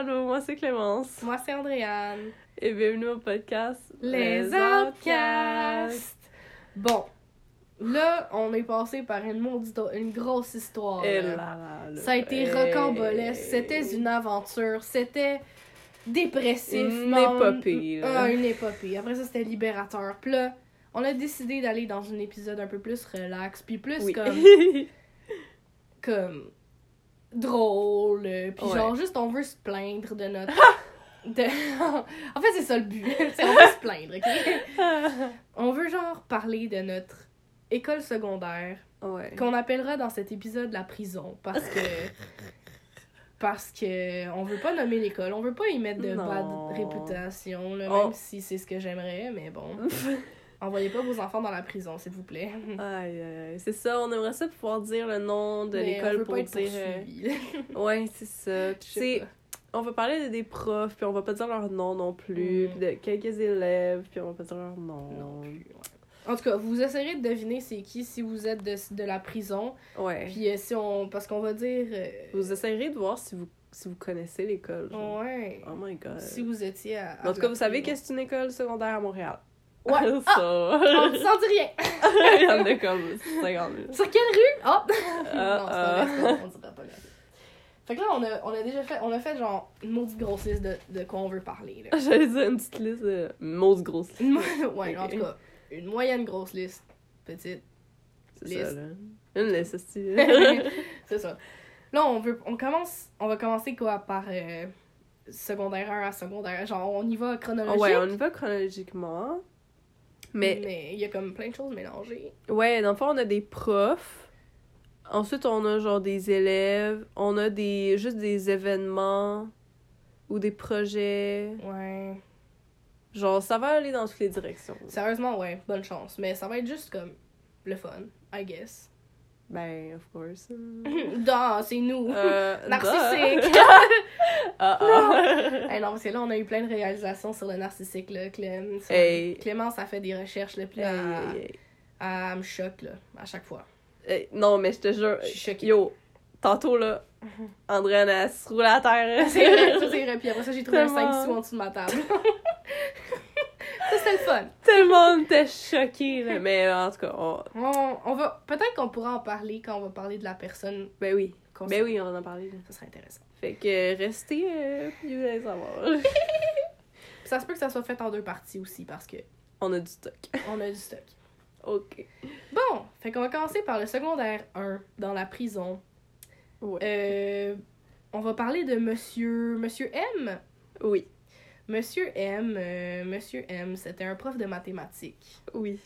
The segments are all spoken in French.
Allô, moi c'est Clémence. Moi, c'est Andréane. Et bienvenue au podcast Les Outcasts. Bon, là, on est passé par une maudite, une grosse histoire. Et là. là. Ça a été rocambolesque. C'était une aventure. C'était dépressif. Une épopée. Ah, une épopée. Après ça, c'était libérateur. Puis là, on a décidé d'aller dans un épisode un peu plus relax. Puis plus Oui. comme, comme drôle. euh, Puis Ouais. genre, juste, on veut se plaindre de notre. de... en fait, c'est ça le but. On veut se plaindre, ok? On veut genre parler de notre école secondaire ouais. qu'on appellera dans cet épisode la prison parce que parce que on veut pas nommer l'école, on veut pas y mettre de Non. bad réputation là, Oh. même si c'est ce que j'aimerais mais bon, envoyez pas vos enfants dans la prison s'il vous plaît. Aïe, aïe. C'est ça, on aimerait ça pouvoir dire le nom de l'école pour dire. euh. Ouais, c'est ça. Tu sais on va parler de des profs, puis on va pas dire leur nom non plus, Mm. puis de quelques élèves, puis on va pas dire leur nom. Non plus, ouais. En tout cas, vous essayerez de deviner c'est qui si vous êtes de, de la prison. Ouais. Puis euh, si on parce qu'on va dire euh, Vous essayerez de voir si vous, si vous connaissez l'école. genre. ouais. Oh my god. Si vous étiez à, à en tout cas, vous savez que prison. c'est une école secondaire à Montréal. Ouais. ça. On ne s'en dit rien. Il y en a comme 50 000. Sur quelle rue? Oh! Ah, non, c'est ah. pas pas- on dira pas là. Fait que là, on a, on a déjà fait, on a fait genre une maudite grosse liste de, de quoi on veut parler. Là. J'allais dire une petite liste de mauvaise grosse. Une mo- ouais, en tout cas, une moyenne grosse liste. Petite. C'est Liste. ça, là. Une liste, c'est c'est ça. Là, on veut, on commence, on va commencer quoi? Par euh, secondaire 1 à secondaire. Genre, on y va chronologique? Ouais, on y va chronologiquement. Mais, il y a comme plein de choses mélangées. ouais, dans le fond, on a des profs. Ensuite, on a genre des élèves. On a des juste des événements ou des projets. Ouais. Genre, ça va aller dans toutes les directions. Sérieusement, ouais, bonne chance. Mais ça va être juste comme le fun, I guess. Ben, of course. Non, c'est nous. Euh, Narcissique! duh. Ah, ah. Hey, non, parce que là, on a eu plein de réalisations sur le narcissique, là. Clem, sur- Hey. Clémence a fait des recherches, là, puis Hey, elle, me choque, là, à chaque fois. Non, mais je te jure. Je suis choquée. Yo, tantôt là, Andréane, elle se roule à terre. C'est vrai, c'est vrai. Puis après ça, j'ai trouvé un Tellement. 5 sous en dessous de ma table. ça, c'était le fun. Tout le monde était choqué, là. Mais en tout cas, on... On, on va... Peut-être qu'on pourra en parler quand on va parler de la personne ben oui. Ben oui, on en a parlé. Là. Ça serait intéressant. Fait que restez, euh, puis vous allez savoir. Ça se peut que ça soit fait en deux parties aussi, parce que on a du stock. on a du stock. Ok. Bon, fait qu'on va commencer par le secondaire 1, dans la prison. Ouais. Euh, on va parler de Monsieur, Monsieur M. Oui. Monsieur M, euh, Monsieur M, c'était un prof de mathématiques. Oui.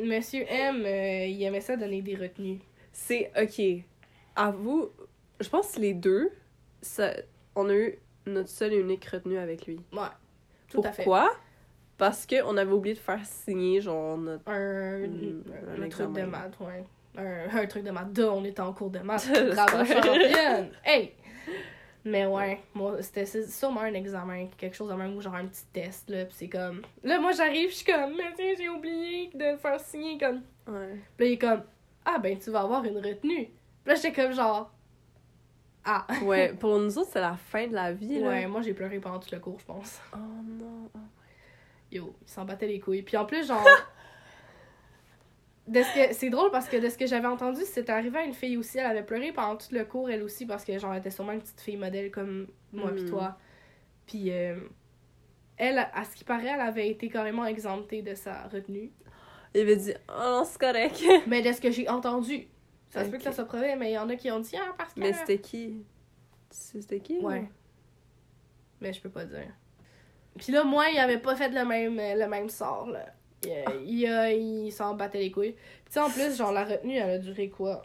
Monsieur M, euh, il aimait ça donner des retenues. C'est ok. À vous, je pense que les deux, ça, on a eu notre seule et unique retenue avec lui. Ouais, tout à fait. Pourquoi? Parce qu'on avait oublié de faire signer, genre, notre. Un, Mm, un, un truc de maths, ouais. Un, un truc de maths. Duh, on était en cours de maths. Bravo, championne! Hey! Mais ouais, moi, c'était sûrement un examen, quelque chose de même, ou genre un petit test, là, pis c'est comme... Là, moi, j'arrive, je suis comme, mais tiens, j'ai oublié de faire signer, comme... Ouais. Puis là, il est comme, ah, ben, tu vas avoir une retenue. Puis là, j'étais comme, genre, ah. Ouais, pour nous autres, c'est la fin de la vie, là. Ouais, moi, j'ai pleuré pendant tout le cours, je pense. Oh non. Yo, il s'en battait les couilles. Puis en plus, genre. de ce que c'est drôle parce que de ce que j'avais entendu, c'était arrivé à une fille aussi. Elle avait pleuré pendant tout le cours, elle aussi, parce que, genre, elle était sûrement une petite fille modèle comme moi pis Mm. toi. Puis, euh, elle, à ce qui paraît, elle avait été carrément exemptée de sa retenue. Il avait dit, oh non, c'est correct. Mais de ce que j'ai entendu, ça se peut que ça soit prouvé, mais il y en a qui ont dit, ah, parce que. Mais c'était qui? C'était qui? Ouais. Mais je peux pas dire. Puis là, moi, il avait pas fait le même, le même sort, là. Il, a- il s'en battait les couilles. Tu sais, en plus, genre, la retenue, elle a duré quoi?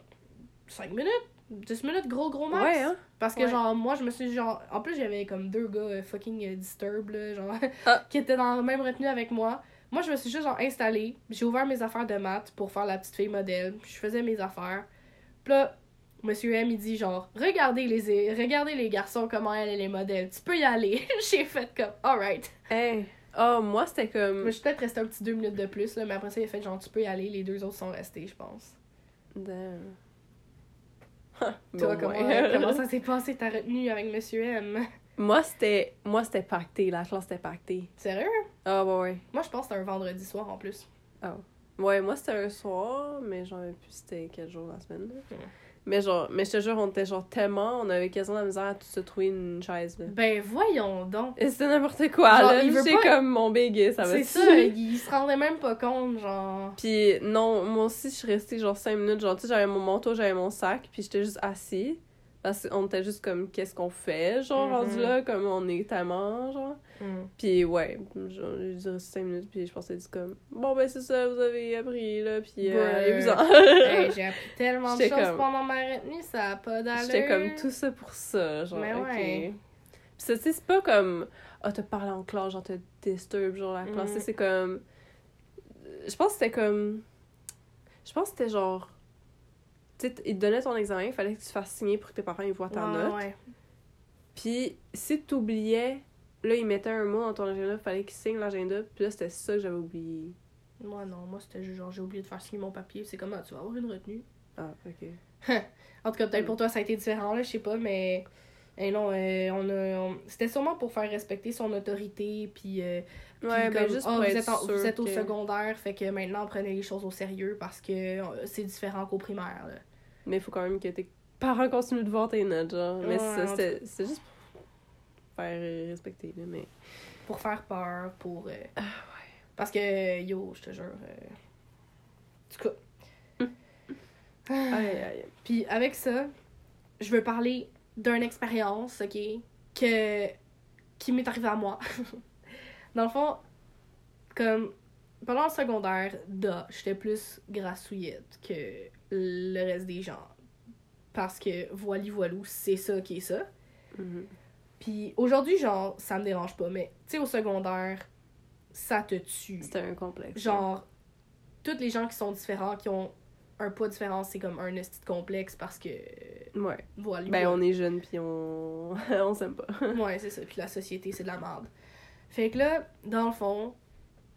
5 minutes? 10 minutes, gros, gros max? Ouais, hein? Parce que, Ouais. genre, moi, je me suis, genre... En plus, j'avais comme deux gars euh, fucking euh, disturb, là, genre, Ah. qui étaient dans la même retenue avec moi. Moi, je me suis juste, genre, installée. J'ai ouvert mes affaires de maths pour faire la petite fille modèle. Je faisais mes affaires. Puis là, Monsieur M, il dit, genre, regardez les, regardez les garçons, comment elle, elle est modèle. Tu peux y aller. J'ai fait comme, alright. Hey. Oh, moi, c'était comme. Je me suis peut-être resté un petit deux minutes de plus, là, mais après ça, il a fait, genre, tu peux y aller. Les deux autres sont restés, je pense. Damn. Toi, bon, comment, ouais. comment ça s'est passé ta retenue avec Monsieur M? Moi, c'était moi c'était pacté. La classe était pactée. Sérieux? Ah, ouais, ouais. Moi, je pense que c'était un vendredi soir en plus. Ouais, moi, c'était un soir, mais j'en avais plus c'était quel jour la semaine. là. Hmm. Mais genre, mais je te jure, on était genre tellement, on avait quasiment la misère à tout se trouver une chaise, là. Ben, voyons donc. Et c'était n'importe quoi, Genre, là. pas- comme mon big, ça va C'est ça, il se rendait même pas compte, genre. Puis non, moi aussi, je suis restée genre 5 minutes. Genre, tu sais, j'avais mon manteau, j'avais mon sac, puis j'étais juste assis. Parce qu'on était juste comme, qu'est-ce qu'on fait, genre, Mhm. rendu là, comme on est tellement, genre. Hmm. Puis ouais, j'ai rester 5 minutes, puis je pensais juste comme, bon, ben c'est ça, vous avez appris, là, puis euh, allez-vous-en. Hey, j'ai appris tellement de choses comme- pendant ma retenue, ça a pas d'allure. J'étais comme tout ça pour ça, genre, Mais ok. ouais. Puis ça, c'est pas comme, ah, t'as parlé en classe, genre, t'as disturb, genre, la classe, sais, c'est comme. Je pense que c'était comme. Je pense que c'était genre. Sais, ils te donnaient ton examen, il fallait que tu fasses signer pour que tes parents ils voient ta note. ouais. Puis si tu oubliais, là, ils mettaient un mot dans ton agenda, il fallait qu'ils signent l'agenda, puis là, c'était ça que j'avais oublié. Moi, non, moi, c'était genre, j'ai oublié de faire signer mon papier. C'est comme, ah, tu vas avoir une retenue. Ah, ok. En tout cas, peut-être pour toi, ça a été différent, là, je sais pas, mais. Eh non, euh, on a. on- C'était sûrement pour faire respecter son autorité, puis. euh, puis Ouais, ben comme, juste Ah, pour vous être êtes, en- vous êtes au que- secondaire, fait que maintenant, prenez les choses au sérieux parce que euh, c'est différent qu'au primaire, là. Mais il faut quand même que tes parents continuent de voir tes notes, genre. Mais Ouais, c'est c'est juste pour faire euh, respecter, là, mais. Pour faire peur, pour. euh, Ah, Parce que, yo, je te jure. euh, En tout cas. Aïe, aïe, aïe. Puis avec ça, je veux parler d'une expérience, ok, que qui m'est arrivée à moi. Dans le fond, comme pendant le secondaire, da, j'étais plus grassouillette que le reste des gens. Parce que voili voilou, c'est ça qui est ça. Mhm. Puis aujourd'hui, genre, ça me dérange pas, mais tu sais, au secondaire, ça te tue. C'était un complexe. Genre, tous les gens qui sont différents, qui ont un poids différent, c'est comme un esti complexe parce que. Ouais. Voilà. Ben, on est jeunes, puis on. on s'aime pas. Ouais, c'est ça. Puis la société, c'est de la merde. Fait que là, dans le fond,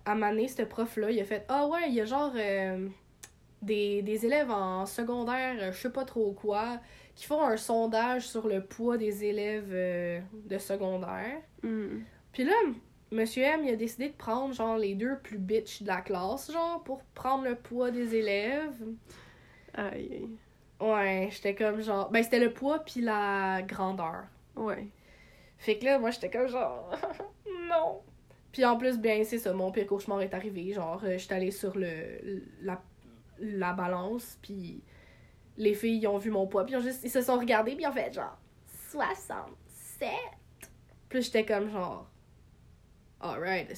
à Mané, ce prof-là, il a fait Ah ouais, il y a genre euh, des, des élèves en secondaire, euh, je sais pas trop quoi, qui font un sondage sur le poids des élèves euh, de secondaire. Mhm. Puis là, Monsieur M, il a décidé de prendre genre les deux plus bitch de la classe, genre, pour prendre le poids des élèves. Aïe, aïe. Ouais, j'étais comme genre. Ben, c'était le poids puis la grandeur. Ouais. Fait que là, moi, j'étais comme genre. non! Puis en plus, bien, c'est ça, mon pire cauchemar est arrivé. Genre, euh, j'étais allée sur le, la, la balance, puis les filles, ils ont vu mon poids, puis ils, ils se sont regardés, puis ils ont fait genre 67. Puis j'étais comme genre. Alright,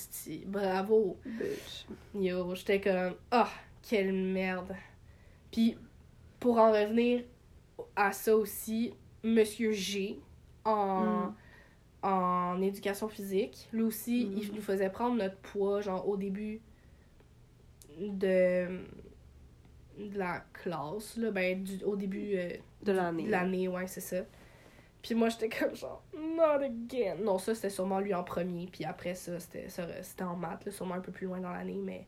bravo. Bitch. Yo, j'étais comme, ah, quelle merde. Puis, pour en revenir à ça aussi, Monsieur G, en, Mm. en éducation physique, lui aussi, Mm. il nous faisait prendre notre poids, genre, au début de, de la classe, là, ben, du, au début euh, De l'année. de l'année, ouais, c'est ça. Puis moi, j'étais comme genre, not again. Non, ça, c'était sûrement lui en premier. Puis après ça, c'était ça- c'était en maths, là, sûrement un peu plus loin dans l'année. Mais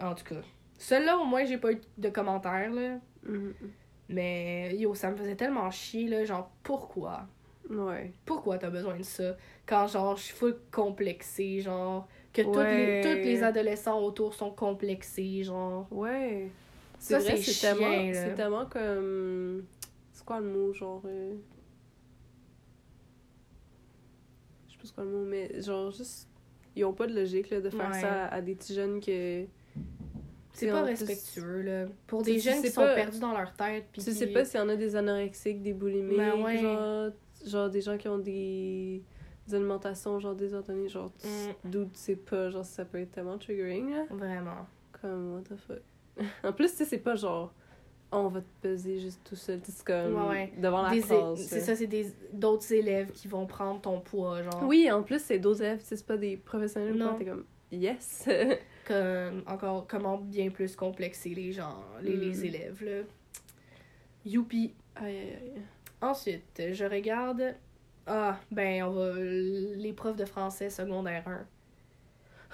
en tout cas, celui-là, au moins, j'ai pas eu de commentaires, là. Mhm. Mais yo, ça me faisait tellement chier, là. Genre, pourquoi? Ouais. Pourquoi t'as besoin de ça? Quand, genre, je suis full complexée, genre, que tous les, Ouais. tous les adolescents autour sont complexés, genre. Ouais. Ça, C'est tellement, c'est tellement comme. C'est quoi le mot, genre. euh, Je sais pas c'est quoi le mot, mais genre, juste. Ils ont pas de logique, là, de faire Ouais. ça à, à des petits jeunes que. C'est pas respectueux, là. Pour des jeunes qui sont pas- perdus dans leur tête. Puis Tu qui- sais pas s'il y en a des anorexiques, des boulimiques, Ben ouais. genre, genre des gens qui ont des, des alimentations, genre désordonnées, genre, Mm. d'où tu sais pas, genre, ça peut être tellement triggering, là. Vraiment. Comme, what the fuck. en plus, tu sais, c'est pas genre, on va te peser juste tout seul, c'est comme, Ouais, ouais. devant la Des- classe. C'est là. ça, c'est des d'autres élèves qui vont prendre ton poids, genre. Oui, en plus, c'est d'autres élèves, tu sais, c'est pas des professionnels, Non. non. t'es comme, yes. Comme, encore, comment bien plus complexer les gens, les, Mm. les élèves, là. Youpi. aïe, aïe, aïe. Ensuite, je regarde. Ah, ben, on va. Les profs de français secondaire 1.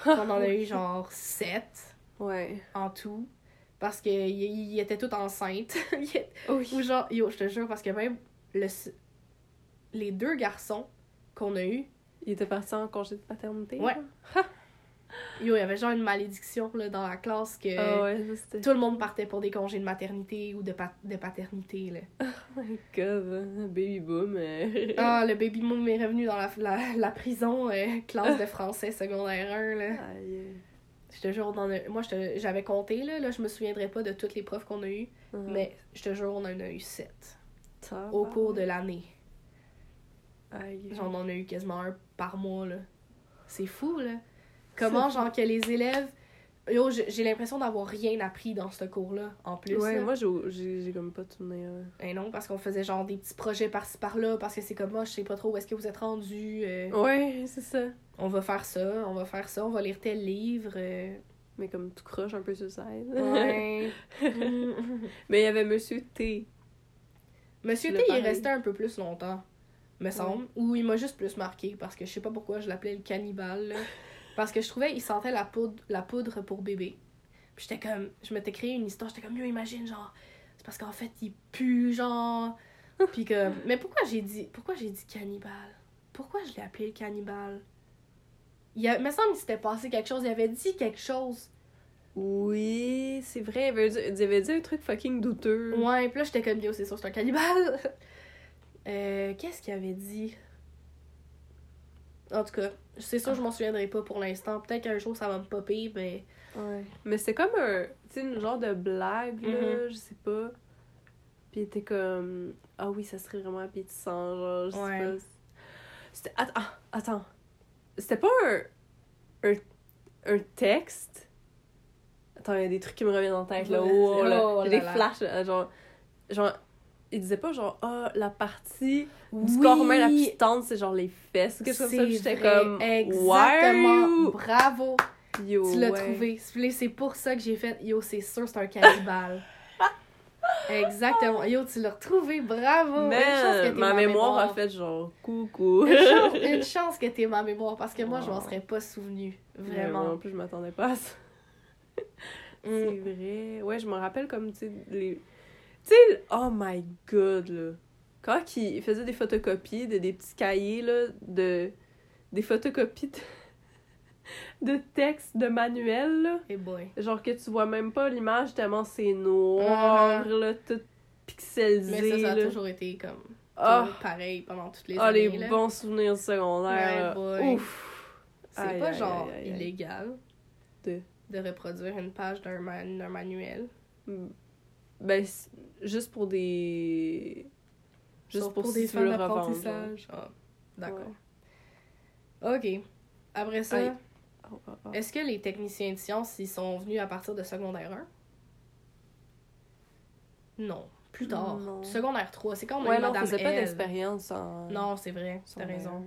On en a eu genre 7 Ouais. en tout. Parce qu'ils ils étaient tous enceintes. Ils étaient- Oui. Ou genre, yo, je te jure, parce que même le, les deux garçons qu'on a eu, Il était parti en congé de paternité. Ouais. yo, il y avait genre une malédiction là, dans la classe que Ah ouais, tout le monde partait pour des congés de maternité ou de, pa- de paternité. Là. Oh my god, hein, baby boom. euh. Ah, le baby boom est revenu dans la, la, la prison, euh, classe de français secondaire 1. Là. Aïe. Je te jure, on en a- moi j'avais compté, là, là, je me souviendrai pas de toutes les profs qu'on a eues, Ah. mais je te jure, on en a eu 7 Ça au va. cours de l'année. Genre, on en a eu quasiment un par mois, là. C'est fou, là. Comment, genre, que les élèves... Yo, j'ai l'impression d'avoir rien appris dans ce cours-là, en plus. Ouais, là. moi j'ai comme pas tourné. euh. Et non, parce qu'on faisait genre des petits projets par-ci par-là, parce que c'est comme moi, je sais pas trop où est-ce que vous êtes rendus. euh, Ouais, c'est ça. On va faire ça, on va faire ça, on va lire tel livre. euh, Mais comme tout croche un peu sur side. Ouais. Mais il y avait Monsieur T. Monsieur T, il resté un peu plus longtemps, me semble. Ou il m'a juste plus marqué, parce que je sais pas pourquoi je l'appelais le cannibale. là. Parce que je trouvais il sentait la poudre, la poudre pour bébé. Puis j'étais comme, je m'étais créé une histoire, j'étais comme, yo, imagine, genre, c'est parce qu'en fait, il pue, genre. Puis que, mais pourquoi j'ai dit, pourquoi j'ai dit cannibale? Pourquoi je l'ai appelé le cannibale? Il a, me semble qu'il s'était passé quelque chose, il avait dit quelque chose. Oui, c'est vrai. Il avait, dit, il avait dit un truc fucking douteux. Ouais, puis là, j'étais comme, yo, c'est sûr, c'est un cannibale. Euh, Qu'est-ce qu'il avait dit? En tout cas, c'est sûr, je m'en souviendrai pas pour l'instant. Peut-être qu'un jour, ça va me popper, mais. Ouais. Mais c'était comme un. Tu sais, une genre de blague, là, Mhm. je sais pas. Puis il était comme. Ah oui, ça serait vraiment appétissant, genre, je sais Ouais. pas. C'était. Attends, ah, attends. C'était pas un. Un, un texte. Attends, il y a des trucs qui me reviennent en tête, là. Oh, là. Oh là des là. flashs, là, genre. Genre. Il disait pas genre, ah, la partie du Oui! corps humain la plus tendre, c'est genre les fesses. Quelque chose comme ça. J'étais comme. Exactement. you- Bravo. Yo, Tu l'as ouais. trouvé. C'est pour ça que j'ai fait. Yo, c'est sûr, c'est un cannibale. Exactement. Yo, tu l'as retrouvé. Bravo. Une chance que Man, t'es ma mémoire a fait genre coucou. Une chance, une chance que t'es ma mémoire parce que moi, je m'en serais pas souvenu. Vraiment. Vraiment. En plus, je m'attendais pas à ça. Mm. C'est vrai. Ouais, je me rappelle comme, tu sais, les. Tu sais, oh my god, là. Quand il faisait des photocopies de des petits cahiers, là, de. Des photocopies de, de textes, de manuels, là. Hey boy. Genre que tu vois même pas l'image tellement c'est noir, là, tout pixelisé. Ah. Mais ça, ça a là. toujours été comme Ah, toujours pareil pendant toutes les ah, années. les là. bons souvenirs du secondaire. Ouais. Ouf. C'est pas aïe, genre aïe, aïe, aïe. illégal De? de reproduire une page d'un man- d'un manuel. Ben, c'est juste pour des. Juste pour, pour des revendre. d'apprentissage. Ah, d'accord. Ok. Après ça. Oh, oh, oh. est-ce que les techniciens de sciences, ils sont venus à partir de secondaire 1? Non. Plus tard. Non. Secondaire 3, c'est quand on a Ouais, eu non, on Madame faisait pas d'expérience en. Non, c'est vrai, t'as raison.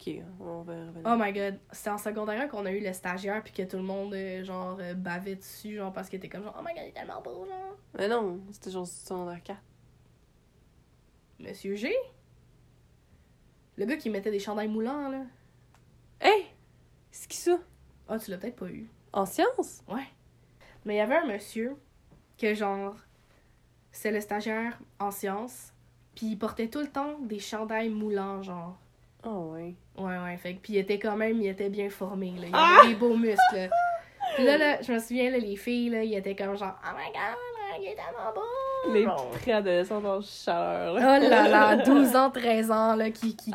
Ok, on va revenir. Oh my god, c'est en secondaire 1 qu'on a eu le stagiaire puis que tout le monde euh, genre euh, bavait dessus genre parce qu'il était comme genre oh my god, il est tellement beau genre. Mais non, c'était genre secondaire 4. Monsieur G? Le gars qui mettait des chandails moulants là. Hey! C'est qui ça? Ah, tu l'as peut-être pas eu. En sciences? Ouais. Mais il y avait un monsieur que genre c'est le stagiaire en sciences puis il portait tout le temps des chandails moulants genre. Oh, ouais. Ouais, ouais, fait que- puis il était quand même, il était bien formé, là. Il Ah! avait des beaux muscles, là. Puis là, là, je me souviens, là, les filles, là, ils étaient comme genre, oh my god, il est tellement beau! Les préadolescents en chaleur. Oh là. là là, 12 ans, 13 ans, là, qui, qui, qui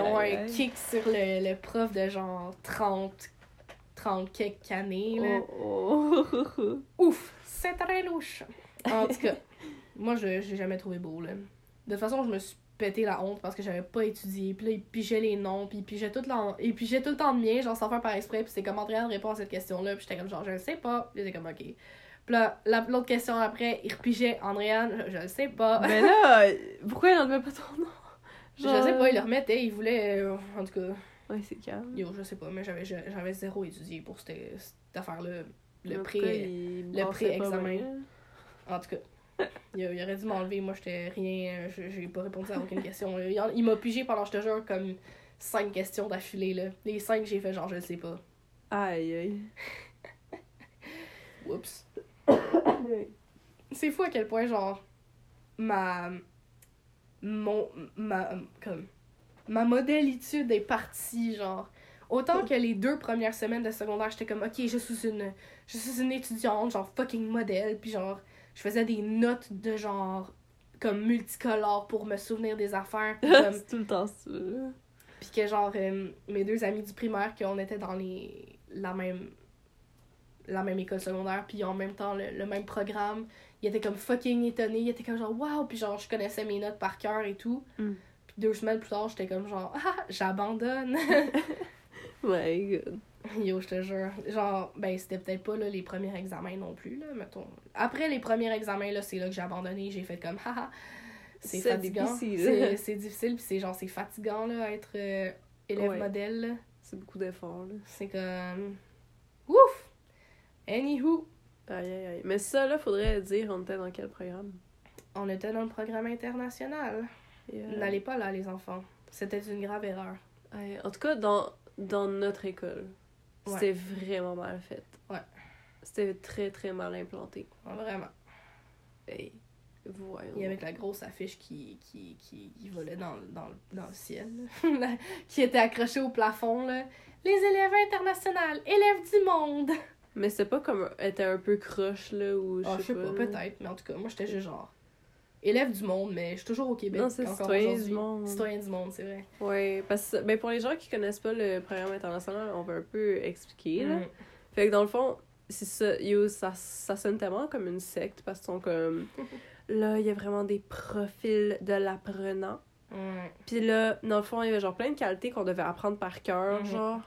ont aïe, un aïe. kick sur le, le prof de genre 30, 30 quelques années, là. Oh, oh. Ouf, c'est très louche. En tout cas, moi, je j'ai jamais trouvé beau, là. De toute façon, je me suis pété la honte parce que j'avais pas étudié. Puis là, il pigeait les noms, puis il pigeait tout le temps, il pigeait tout le temps de mien, genre sans faire par exprès. Puis c'était comme Andréane répond à cette question-là. Puis j'étais comme genre, je sais pas. Puis il était comme, ok. Puis là, la- l'autre question après, il repigeait Andréane, je, je le sais pas. Mais là, pourquoi il n'enlevait pas ton nom? Je sais pas, il le remettait, il voulait. euh, en tout cas, Ouais, c'est calme. yo, je sais pas, mais j'avais j'avais zéro étudié pour cette, cette affaire-là. Le pré. le pré-examen. En tout cas, il, il aurait dû m'enlever. Moi, j'étais rien. je- J'ai pas répondu à aucune question. Il, il m'a pigé pendant, je te jure, comme cinq questions d'affilée. là. Les cinq, j'ai fait genre, je le sais pas. Aïe, aïe. Oups. C'est fou à quel point, genre, ma. Mon. Ma. Comme. ma modélitude est partie, genre. Autant que les deux premières semaines de secondaire, j'étais comme, ok, je suis une, je suis une étudiante, genre fucking modèle, puis genre, je faisais des notes de genre, comme multicolores pour me souvenir des affaires. comme- tout le temps ça. puis que genre, euh, mes deux amis du primaire, qu'on était dans les, la même la même école secondaire, puis en même temps le, le même programme, ils étaient comme fucking étonnés, ils étaient comme genre, waouh, puis genre, je connaissais mes notes par cœur et tout. Mm. Puis deux semaines plus tard, j'étais comme genre, ah, j'abandonne. My god. Yo, je te jure. Genre, ben, c'était peut-être pas là, les premiers examens non plus, là, mettons. Après les premiers examens, là, c'est là que j'ai abandonné. J'ai fait comme, haha, c'est fatigant. difficile. C'est c'est difficile, puis c'est genre, c'est fatigant, là, être euh, élève Ouais. modèle. C'est beaucoup d'efforts, là. C'est comme. Ouf! Anywho, Aïe, aïe, aïe. Mais ça, là, faudrait dire, on était dans quel programme? on était dans le programme international. Et, euh, N'allez pas là, les enfants. C'était une grave erreur. En tout cas, dans, dans notre école, Ouais. c'était vraiment mal fait. Ouais. C'était très, très mal implanté. Vraiment. Hey, voyons. Et avec la grosse affiche qui, qui, qui, qui volait dans, dans, dans le ciel, qui était accrochée au plafond, là. Les élèves internationaux, élèves du monde! Mais c'était pas comme... Elle était un peu croche, là, ou je Ah, sais je sais pas, peut-être, mais en tout cas, moi j'étais juste genre. Élève du monde, mais je suis toujours au Québec. Non, c'est citoyen du monde. Citoyen du monde, c'est vrai. Ouais, parce que ben, pour les gens qui connaissent pas le programme international, on va un peu expliquer, là. Mm. Fait que dans le fond, c'est ça, yo, ça, ça sonne tellement comme une secte parce qu'ils sont comme. Là, il y a vraiment des profils de l'apprenant. Ouais. Puis là, dans le fond, il y avait genre plein de qualités qu'on devait apprendre par cœur, Mhm. genre.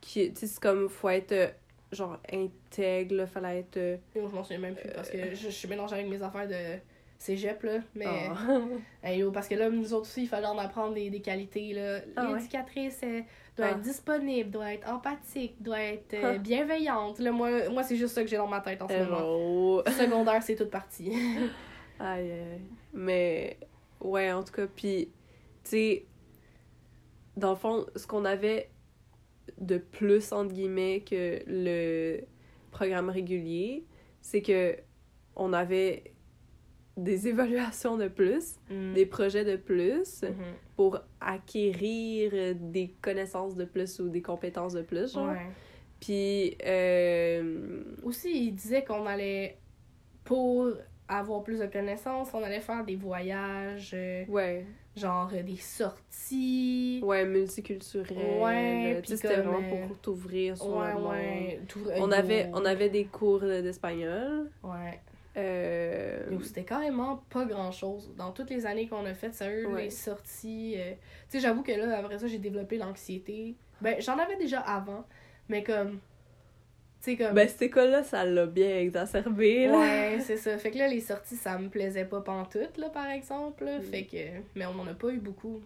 Qui, tu sais, c'est comme, faut être, euh, genre, intègre, là, fallait être. euh, Yo, je m'en souviens même plus parce que je, je suis mélangée avec mes affaires de cégep, là. Mais. ah. Hey, yo, parce que là, nous autres aussi, il fallait en apprendre des, des qualités. là. Ah? L'éducatrice doit Ah. être disponible, doit être empathique, doit être euh, Ah. bienveillante. Là, moi, moi c'est juste ça que j'ai dans ma tête en ce moment. Secondaire, c'est toute partie. Aïe, aïe. Mais, ouais, en tout cas, puis, tu sais, dans le fond, ce qu'on avait de plus, entre guillemets, que le programme régulier, c'est que on avait des évaluations de plus, Mm. des projets de plus, Mhm. pour acquérir des connaissances de plus ou des compétences de plus, genre. Ouais. Puis, euh, Aussi, il disait qu'on allait, pour avoir plus de connaissances, on allait faire des voyages, euh, ouais, genre euh, des sorties. ouais, multiculturel. Ouais, tu puis c'était vraiment euh, pour t'ouvrir sur Ouais, le monde. ouais. On avait, on avait des cours d'espagnol. Ouais. Euh, C'était carrément pas grand chose. Dans toutes les années qu'on a faites, sérieux, Ouais. les sorties. euh, Tu sais, j'avoue que là, après ça, j'ai développé l'anxiété. Ben, j'en avais déjà avant, mais comme. Sais, comme. Ben, cette école-là, ça l'a bien exacerbé, là. ouais, c'est ça. Fait que là, les sorties, ça me plaisait pas pantoute, là, par exemple. là. Mm. Fait que. Mais on en a pas eu beaucoup.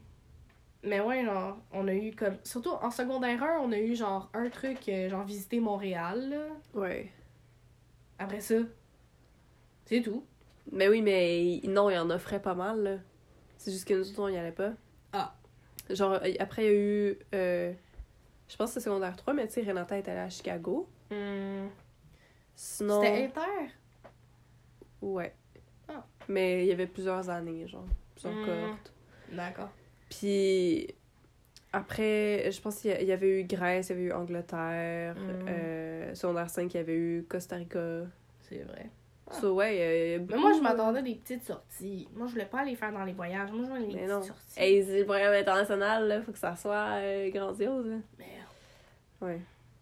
Mais ouais, genre, on a eu comme. Surtout en secondaire 1, on a eu genre un truc, euh, genre visiter Montréal, là. Ouais. Après ça. C'est tout. Mais oui, mais non, il en offrait pas mal, là. C'est juste que nous autres, on y allait pas. Ah. Genre, euh, après, il y a eu... euh, je pense que c'est secondaire 3, mais tu sais, Renata est allée à Chicago. Sinon... C'était inter? Ouais. Ah. Mais il y avait plusieurs années, genre. Plusieurs Hmm. cohortes. D'accord. Puis... Après, je pense qu'il y avait eu Grèce, il y avait eu Angleterre. Mm. euh, secondaire 5, il y avait eu Costa Rica. C'est vrai. Ah. So, ouais, Mais moi, je euh, m'attendais à des petites sorties. Moi, je voulais pas aller faire dans les voyages. Moi, je voulais les Mais petites non. sorties. Hey, c'est le programme international, là. Faut que ça soit euh, grandiose, là. Merde. Ouais.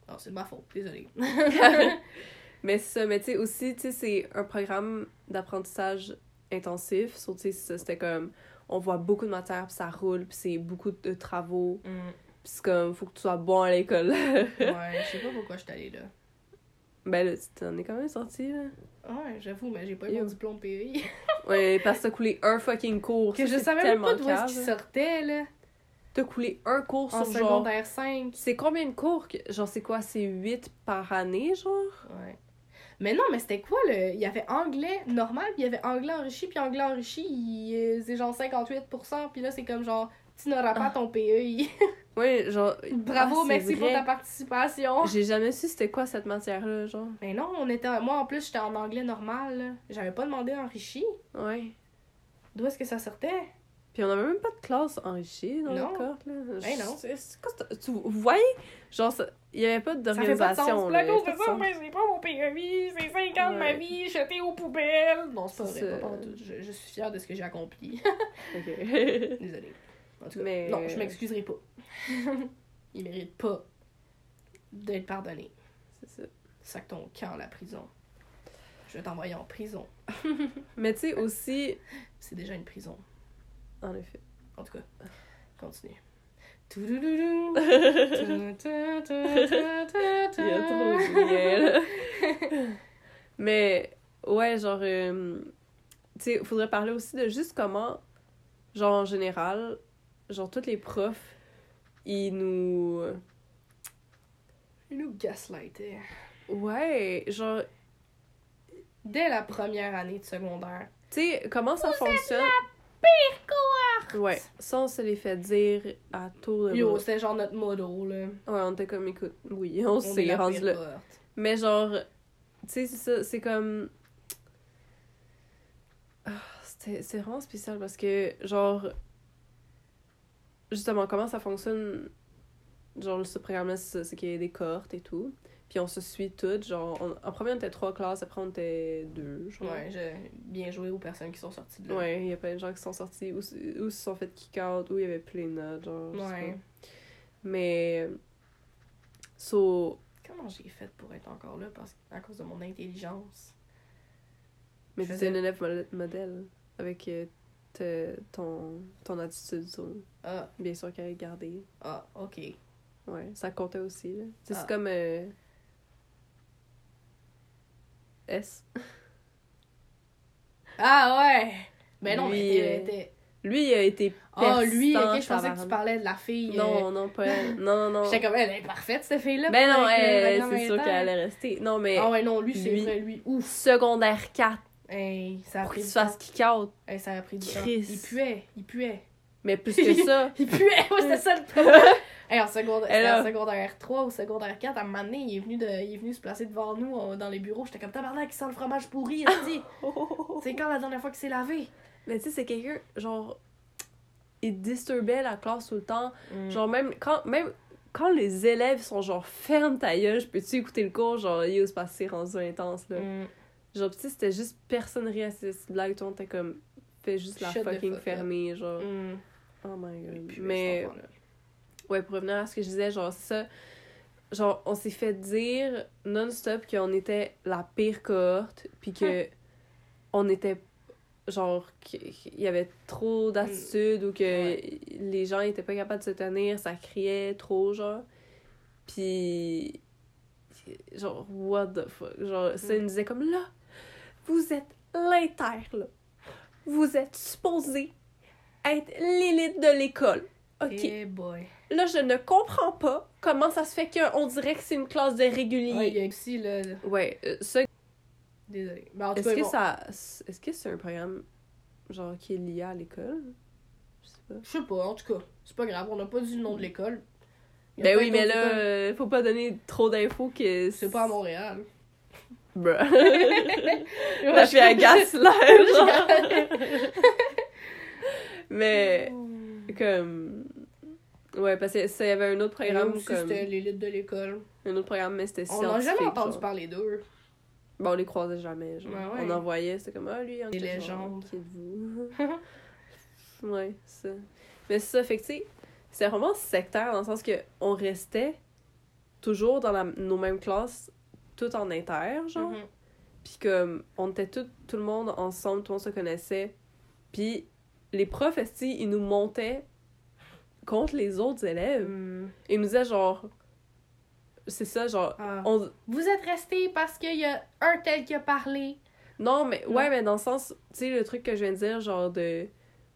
Non, c'est de ma faute. Désolée. Mais ça, mais tu sais, aussi, tu sais, c'est un programme d'apprentissage intensif. So, tu sais, c'était comme, on voit beaucoup de matière, puis ça roule, puis c'est beaucoup de travaux. Hmm. Puis c'est comme, faut que tu sois bon à l'école. Ouais, je sais pas pourquoi je suis allée là. ben là, tu t'en es quand même sorti, là. Ouais, j'avoue, mais j'ai pas eu mon diplôme PEI. Ouais, parce que t'as coulé un fucking cours. que Ça, je savais même pas d'où est-ce qu'il sortait, là. T'as coulé un cours En sur genre... secondaire 5. C'est combien de cours? que- Genre, c'est quoi? C'est 8 par année, genre? Ouais. Mais non, mais c'était quoi le. Il y avait anglais normal, puis il y avait anglais enrichi, puis anglais enrichi, il... euh, c'est genre 58%, puis là, c'est comme genre, tu n'auras pas Ah. ton PEI. Ouais, genre... Bravo, Ah, merci pour ta participation. J'ai jamais su c'était quoi cette matière-là, genre. Mais non, on était. Moi, en plus, j'étais en anglais normal, là. J'avais pas demandé enrichi. Ouais. D'où est-ce que ça sortait? Puis on avait même pas de classe enrichie dans Non. le corps, là. Ben non. C'est- c'est quoi ça? Tu, vous voyez? Genre, il y avait pas Ça fait pas de d'organisation. La cause pas de ça, ben, c'est pas mon PEV, c'est 5 ans de ma vie, jeté aux poubelles. Non, c'est pas vrai, pas pantoute. Je, je suis fière de ce que j'ai accompli. Ok. Désolée. En tout cas, Mais- non, je m'excuserai pas. Il mérite pas d'être pardonné. C'est ça. Sac ton camp la prison. Je vais t'envoyer en prison. Mais tu sais, aussi... C'est déjà une prison. En effet. En tout cas, continue. Toudoudou. Il y a trop de liens, là. Mais, ouais, genre, euh, tu sais, faudrait parler aussi de juste comment, genre, en général, genre, tous les profs, ils nous. Il nous gaslightait. Ouais, genre, Dès la première année de secondaire. tu sais, comment ça fonctionne? Ouais, ça, on se les fait dire à tour de Yo, c'était genre notre modo, là. Ouais, on était comme, écoute, oui, on, On est s'est rendu pire là. cohorte. Mais genre, tu sais, c'est ça, c'est comme. Ah, c'était- C'est vraiment spécial parce que, genre, justement, comment ça fonctionne, genre, ce programme-là, c'est ça, c'est qu'il y a des cohortes et tout. Puis on se suit toutes, genre, on- en premier on était trois classes, après on était deux, genre. Ouais, j'ai bien joué aux personnes qui sont sorties de là. Ouais, il y a plein de gens qui sont sortis ou, ou se sont fait kick out, ou il y avait plein de notes, genre. je Ouais. Mais. So. Comment j'ai fait pour être encore là? Parce... à cause de mon intelligence? Mais Je tu faisais- es un élève mo- modèle avec euh, te- ton, ton attitude, so, Ah, bien sûr qu'elle est gardée. ah, ok. Ouais, ça comptait aussi. Ah. C'est comme euh, S. Ah ouais! Mais non, Lui, mais t'es- euh, t'es... Lui, il a été Ah, lui, ok, je pensais que tu parlais de la fille. Non, euh, non, pas elle. Non, non, non. J'étais comme, elle est parfaite, cette fille-là. Ben non, elle, règlement c'est sûr qu'elle allait rester. Non, mais Ah ouais, non, lui, c'est lui- vrai, lui, ouf. secondaire 4, Hey, ça a pour pris qu'il se fasse temps. kick out. Hey, ça a pris du temps. Il puait, il puait. Mais plus que ça, Il puait, ouais, c'était ça le problème. Hey, en secondaire, en a- secondaire 3 ou secondaire 4, à un moment donné, il est venu, de, il est venu se placer devant nous euh, dans les bureaux. J'étais comme, tabarnak, il sent le fromage pourri, il dit. C'est quand la dernière fois qu'il s'est lavé? mais tu sais, c'est quelqu'un, genre, il disturbait la classe tout le temps. Mm. Genre, même quand, même quand les élèves sont genre, ferme ta gueule, je peux-tu écouter le cours? Genre, parce que c'est rendu intense, là. Mm. Genre, pis tu sais, c'était juste personne riait à cette blague, tout le monde était comme, fais juste la Shut fucking fuck fermer, genre. Mm. Oh my god. Il Mais. Ouais, pour revenir à ce que je disais, genre, ça. Genre, on s'est fait dire non-stop qu'on était la pire cohorte, puis que on était genre qu'il y avait trop d'attitude ou que Ouais. les gens étaient pas capables de se tenir, ça criait trop genre. Puis genre what the fuck, genre ça Mm. nous disait comme là vous êtes l'inter là. Vous êtes supposé être l'élite de l'école. OK. Boy. Là, je ne comprends pas comment ça se fait qu'on dirait que c'est une classe de Ouais, il régulier. y a aussi, là. Ouais, euh, ça Désolé. Mais en tout Est-ce cas, que bon, ça. Est-ce que c'est un programme genre qui est lié à l'école? Je sais pas. Je sais pas, en tout cas. C'est pas grave, on n'a pas dit le nom de l'école. Il y a Ben oui, mais là, euh, faut pas donner trop d'infos que. C'est pas à Montréal. Bruh. La La fille à gaslight, genre. Mais, comme. Ouais, parce que ça, y avait un autre programme aussi, comme. c'était l'élite de l'école. Un autre programme, mais c'était On n'a jamais entendu genre. parler d'eux. Bon, on les croisait jamais, genre. Ouais, ouais. On en voyait, c'était comme, ah, lui, il Des légendes. Qui êtes-vous? ouais, ça. Mais c'est ça, fait que, tu sais, c'est vraiment sectaire dans le sens que on restait toujours dans la, nos mêmes classes, tout en inter, genre. Mhm. Puis comme, on était tout, tout le monde ensemble, tout le monde se connaissait. Puis les profs, ils nous montaient contre les autres élèves. Mm. Ils nous disaient genre... C'est ça, genre... Ah. On... Vous êtes restés parce qu'il y a un tel qui a parlé. Non, mais... Ouais, mais dans le sens... Tu sais, le truc que je viens de dire, genre de...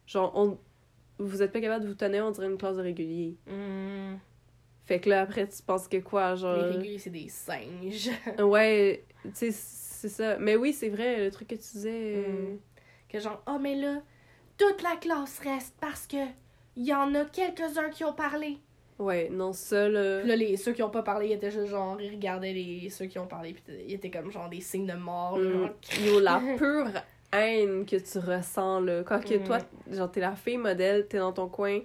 Genre, on... Vous êtes pas capable de vous tenir, on dirait une classe de régulier. Mm. Fait que là, après, tu penses que quoi, genre... Les réguliers, c'est des singes. Ouais, tu sais, c'est ça. Mais oui, c'est vrai, le truc que tu disais... euh, Mm. Que genre, oh, mais là, toute la classe reste parce que il y en a quelques-uns qui ont parlé. Ouais, non, ça, là... Puis là, les, ceux qui ont pas parlé, ils étaient juste genre, ils regardaient les, ceux qui ont parlé, puis ils étaient comme genre des signes de mort. là, Mm, genre, Yo, la pure haine que tu ressens, là. Quand que Mm. toi, genre, t'es la fille modèle, t'es dans ton coin,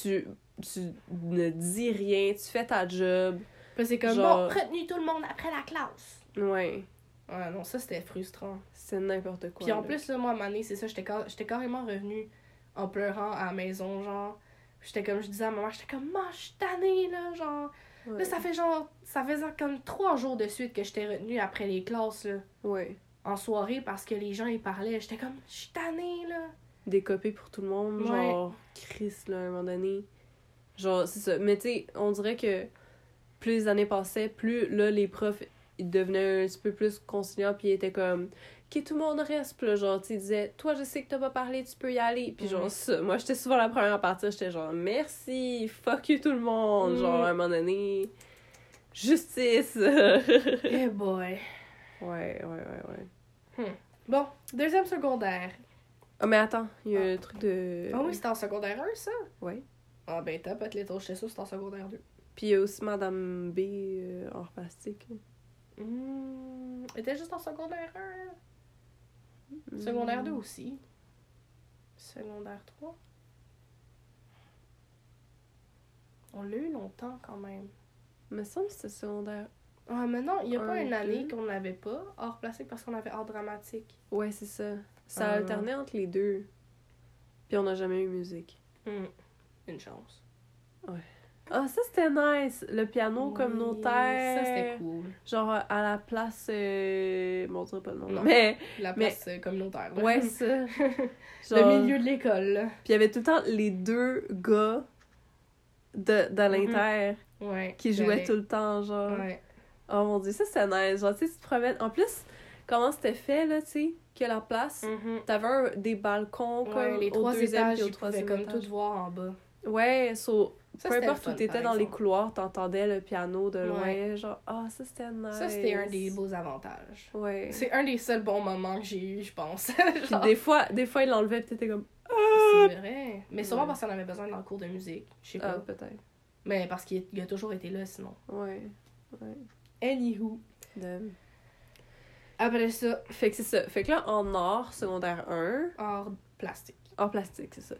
tu, tu ne dis rien, tu fais ta job. Puis c'est comme, Genre- bon, retenu tout le monde après la classe. Ouais, Ouais, non, ça, c'était frustrant. c'est n'importe quoi. Puis en là. plus, là, moi, à c'est ça, j'étais car- j'étais carrément revenue en pleurant à la maison, genre. J'étais comme, je disais à ma mère, j'étais comme, moi, je suis tannée, là, genre. Ouais. Là, ça fait genre, ça faisait comme trois jours de suite que j'étais retenue après les classes, là, Ouais. en soirée, parce que les gens, ils parlaient. J'étais comme, je suis tannée, là. Des copies pour tout le monde, Ouais. genre, Chris, là, à un moment donné. Genre, c'est ça. Mais tu sais, on dirait que plus les années passaient, plus, là, les profs, ils devenaient un petit peu plus conciliants, puis ils étaient comme, OK, tout le monde reste, puis là, genre, tu sais, ils disaient, toi, je sais que t'as pas parlé, tu peux y aller. Puis genre, ça, moi, j'étais souvent la première à partir, j'étais genre, merci, fuck you tout le monde. Mhm. Genre, à un moment donné, justice. Eh boy. ouais, ouais, ouais, ouais. Bon, deuxième secondaire. Ah, mais attends, il y a le truc de. Ah oui, c'était en secondaire 1, ça? Ouais. Ah ben, t'as pas les j'étais sûre c'était en secondaire 2. Puis il y a aussi Madame B euh, hors plastique. Hum, elle était juste en secondaire 1, elle. Secondaire 2 aussi. Secondaire 3. On l'a eu longtemps quand même. Me semble que c'était secondaire. Ah, mais non, il n'y a pas Un, une année deux. qu'on n'avait pas hors plastique parce qu'on avait hors dramatique. Ouais, c'est ça. Ça Ah. alternait entre les deux. Puis on n'a jamais eu musique. Hum, Une chance. Ah, ça c'était nice! Le piano Oui, communautaire. Ça, c'était cool. Genre à la place. Euh... Bon, on dirait pas le nom. Non. Mais La place euh, communautaire. là. ouais, ça. Le milieu de l'école. Puis il y avait tout le temps les deux gars de, de l'Inter Ouais. qui jouaient tout le temps, genre. Ouais. Oh mon dieu, ça c'était nice. Genre, tu sais, tu te promènes. En plus, comment c'était fait, là, tu sais, que la place. Mhm. T'avais un- des balcons comme Ouais, les trois deuxième étages, puis au troisième comme étage. tout voir en bas. Ouais, so, Ça, peu importe où t'étais dans les couloirs, t'entendais le piano de loin. Ouais. Genre, ah, ça c'était nice. Ça, c'était un des beaux avantages. Ouais. C'est un des seuls bons moments que j'ai eu, je pense. Genre, des fois, des fois, il l'enlevait pis t'étais comme, C'est vrai. Mais sûrement Ouais. parce qu'on avait besoin dans le cours de musique. Je sais ah, pas. peut-être. Mais parce qu'il il a toujours été là, sinon. Ouais. Ouais. Anywho. Après ça, Fait que c'est ça. Fait que là, en art, secondaire 1, art plastique. en plastique, c'est ça.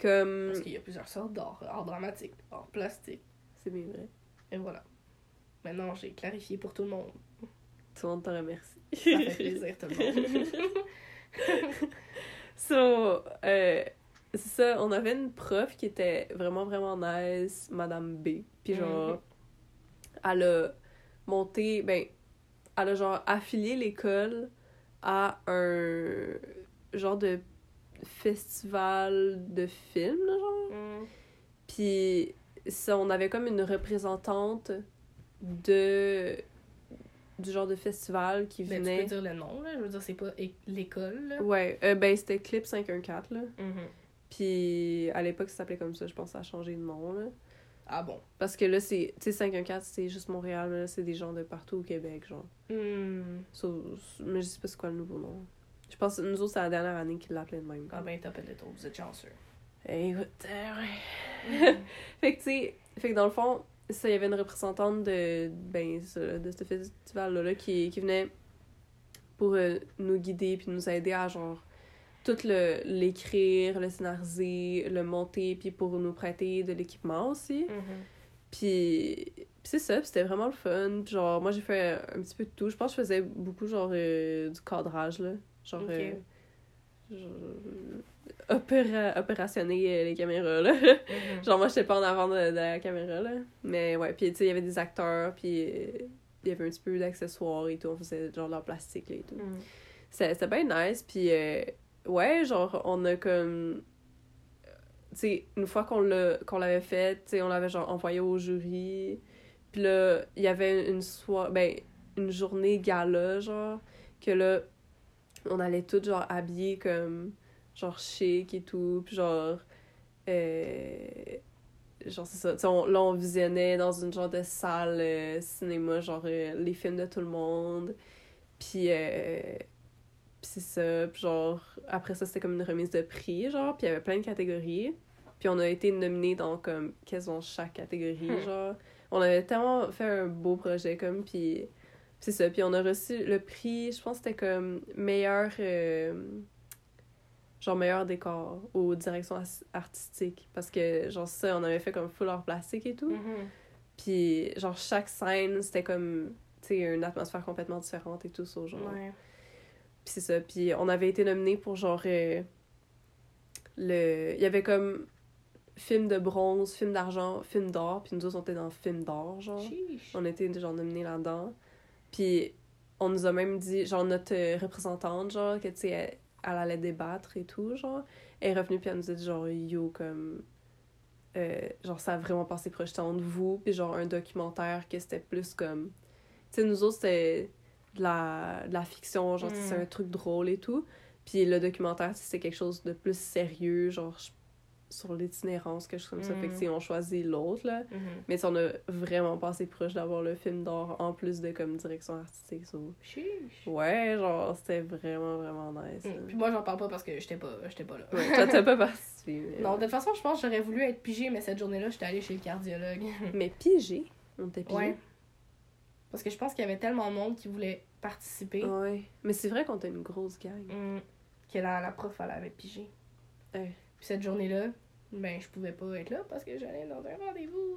Comme. Parce qu'il y a plusieurs sortes d'art. Art dramatique, art plastique. C'est bien vrai. Et voilà. Maintenant, j'ai clarifié pour tout le monde. Tout le monde te remercie. Ça fait plaisir, tout le monde. So, euh, c'est ça, on avait une prof qui était vraiment, vraiment nice, Madame B. Puis genre, elle a monté, ben, elle a genre affilié l'école à un genre de festival de films, là, genre. Mm. Puis ça, on avait comme une représentante de du genre de festival qui Mais tu venait. peux dire le nom, là. Je veux dire, c'est pas l'école, là. Ouais, euh, ben c'était Clip 514 là. Mhm. Puis à l'époque, ça s'appelait comme ça. Je pense que ça a changé de nom, là. Ah bon? Parce que là, c'est... Tu sais, 514, c'est juste Montréal, mais là, c'est des gens de partout au Québec, genre. Hmm. So- mais je sais pas c'est quoi le nouveau nom. Je pense que nous autres, c'est la dernière année qu'ils l'appelaient de même. Ah ben, t'as peut-être vous êtes chanceux. Écoute, euh, ouais. Fait que, tu sais... Fait que dans le fond, ça, il y avait une représentante de... Ben, ça, de ce festival-là, là, qui, qui venait pour euh, nous guider puis nous aider à, genre... Tout le l'écrire, le scénariser, le monter, puis pour nous prêter de l'équipement aussi. Mhm. Puis, puis c'est ça, c'était vraiment le fun. Puis genre, moi, j'ai fait un petit peu de tout. Je pense que je faisais beaucoup, genre, euh, du cadrage, là. Genre, Ok. euh, genre, euh, opéra- opérationner euh, les caméras, là. Mhm. genre, moi, j'étais pas en avant de, de la caméra, là. Mais ouais, puis tu sais, il y avait des acteurs, puis il y avait un petit peu d'accessoires et tout. On faisait, genre, leur plastique, là, et tout. Mhm. C'était bien nice, puis euh, ouais, genre, on a comme... Tu sais, une fois qu'on l'a qu'on l'avait fait, tu sais, on l'avait genre envoyé au jury, puis là, il y avait une soirée, ben, une journée gala, genre, que là, on allait tous, genre, habillés comme, genre, chic et tout, puis genre, euh, genre, c'est ça, on- là, on visionnait dans une genre de salle euh, cinéma, genre, euh, les films de tout le monde, puis... puis c'est ça, puis genre, après ça, c'était comme une remise de prix, genre, puis il y avait plein de catégories. Puis on a été nominés dans comme quasiment chaque catégorie, Hmm. genre. On avait tellement fait un beau projet, comme, puis C'est ça. Puis on a reçu le prix, je pense que c'était comme meilleur. euh, genre meilleur décor aux directions artistiques. Parce que, genre, ça, on avait fait comme full art plastique et tout. Mhm. Puis, genre, chaque scène, c'était comme. Tu sais, une atmosphère complètement différente et tout, ça, genre. Ouais. Puis c'est ça. Puis on avait été nominés pour genre. euh, le... Il y avait comme film de bronze, film d'argent, film d'or. Puis nous autres, on était dans film d'or, genre. Chiche. On était genre nominés là-dedans. Puis on nous a même dit, genre, notre euh, représentante, genre, que tu sais, elle, elle allait débattre et tout, genre. Elle est revenue, puis elle nous a dit, genre, yo, comme. euh, genre, ça a vraiment passé proche de vous. Puis genre, un documentaire que c'était plus comme. Tu sais, nous autres, c'était de la, de la fiction, genre, Mm. c'est un truc drôle et tout. Puis le documentaire, c'était quelque chose de plus sérieux, genre, je- sur l'itinérance, quelque chose comme ça. Fait que, Mm. on choisit l'autre, là. Mhm. Mais tu sais, on a vraiment passé proche d'avoir le film d'or en plus de comme direction artistique. so. Ouais, genre, c'était vraiment, vraiment nice. Mm. Puis moi, j'en parle pas parce que j'étais pas, j'étais pas là. Ouais, toi, t'as pas participé. Mais... Non, de toute façon, je pense que j'aurais voulu être pigée, mais cette journée-là, j'étais allée chez le cardiologue. Mais pigé. On était pigé. Ouais. Parce que je pense qu'il y avait tellement de monde qui voulait participer Ouais. Mais c'est vrai qu'on était une grosse gang. mm, que la, la prof, elle avait pigé. Ouais. Puis cette journée-là, ben, je pouvais pas être là parce que j'allais dans un rendez-vous.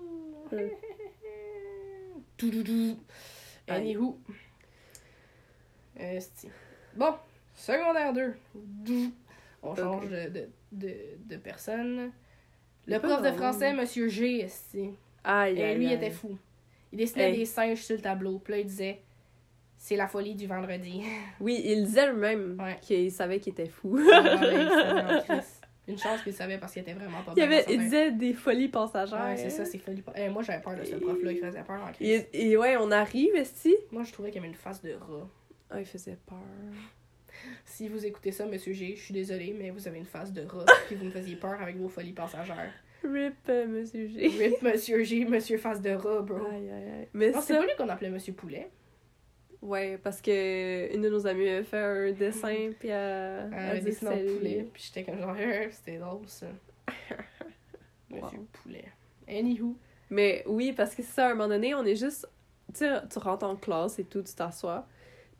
Mm. Toudoudou. Aïe. Anywho. Esti. Bon, secondaire 2. Dou. On change de, de, de, de personne. Le prof de français, Monsieur G, esti. Aïe, Et aïe, lui, il était fou. Il dessinait Hey. des singes sur le tableau. Puis là, il disait C'est la folie du vendredi. Oui, il disait lui-même Ouais. qu'il savait qu'il était fou. Il savait en crise. Une chance qu'il savait parce qu'il était vraiment pas il, avait, il disait des folies passagères. Ouais, c'est ça, c'est folie. Eh, moi, j'avais peur de ce prof-là. Il faisait peur en crise. Et, et ouais, on arrive, ici. Moi, je trouvais qu'il avait une face de rat. Ah, il faisait peur. Si vous écoutez ça, Monsieur G, je suis désolée, mais vous avez une face de rat. puis vous me faisiez peur avec vos folies passagères. Rip, euh, monsieur G. Rip, Monsieur G, Monsieur face de rat, bro. Aïe, aïe, aïe. Mais c'est pas lui qu'on appelait Monsieur Poulet. Ouais, parce que une de nos amies avait fait un dessin, puis elle, Elle elle avait dit salut. poulet. Puis j'étais comme genre, c'était drôle ça. Monsieur Wow. Poulet. Anywho. Mais oui, parce que c'est ça, à un moment donné, on est juste. Tu sais, tu rentres en classe et tout, tu t'assois.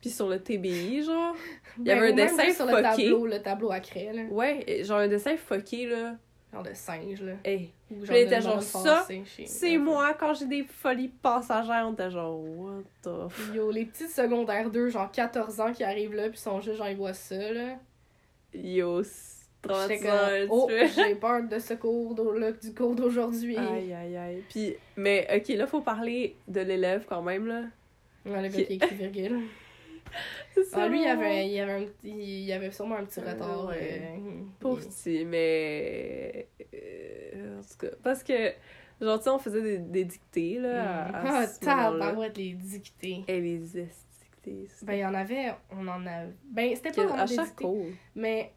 Puis sur le TBI, genre. Il y avait Ben, un même dessin sur le fucké. tableau, le tableau à craie, là. Ouais, genre un dessin fucké, là. Genre de singe, là. Hey, Ou de était genre, ça, c'est moi quand j'ai des folies passagères. On était genre, what the f? Yo, les petits secondaires 2, genre 14 ans qui arrivent là, puis sont juste, genre, ils voient ça, là. Yo, J'étais comme, oh, j'ai peur de ce cours, là, du cours d'aujourd'hui. Aïe, aïe, aïe. Puis, mais ok, là, faut parler de l'élève quand même, là. Ouais, le gars qui écrit virgule. Ah, lui, il avait, il avait, un petit- il avait sûrement un petit Euh, retard. ouais. euh, Pauvre il- petit, mais. euh, en tout cas, parce que, genre, tu sais, on faisait des, des dictées, là. à- à Ah, tabarouette, les dictées. Et les esti dictées. Ben, il y en avait, on en a. Ben, c'était pas vraiment à des chaque dictées. cours. Mais,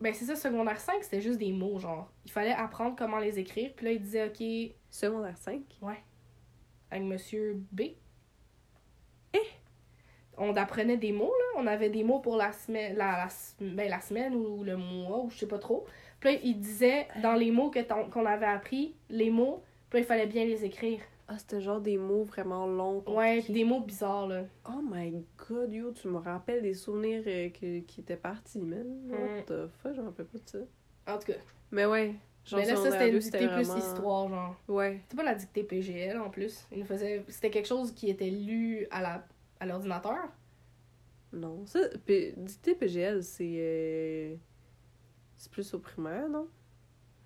ben, c'est ça, secondaire 5, c'était juste des mots, genre. Il fallait apprendre comment les écrire. Puis là, il disait, OK, Secondaire 5. avec monsieur B. Eh! On apprenait des mots, là. On avait des mots pour la semaine, la, ben, la semaine ou le mois, ou je sais pas trop. Puis là, il disait, dans les mots que qu'on avait appris, les mots, puis là, il fallait bien les écrire. Ah, c'était genre des mots vraiment longs. Ouais, des mots bizarres, là. Oh my god, yo, tu me rappelles des souvenirs euh, que- qui étaient partis, man. Mm. What the fuck, j'en rappelle pas de ça. En tout cas. Mais ouais. Genre, mais là, ça, c'était une dictée plus vraiment- histoire, genre. Ouais. C'était pas la dictée PGL, en plus. Il nous faisait... C'était quelque chose qui était lu à la à l'ordinateur? Non. Ça, dictée PGL, c'est. euh, C'est plus au primaire, non?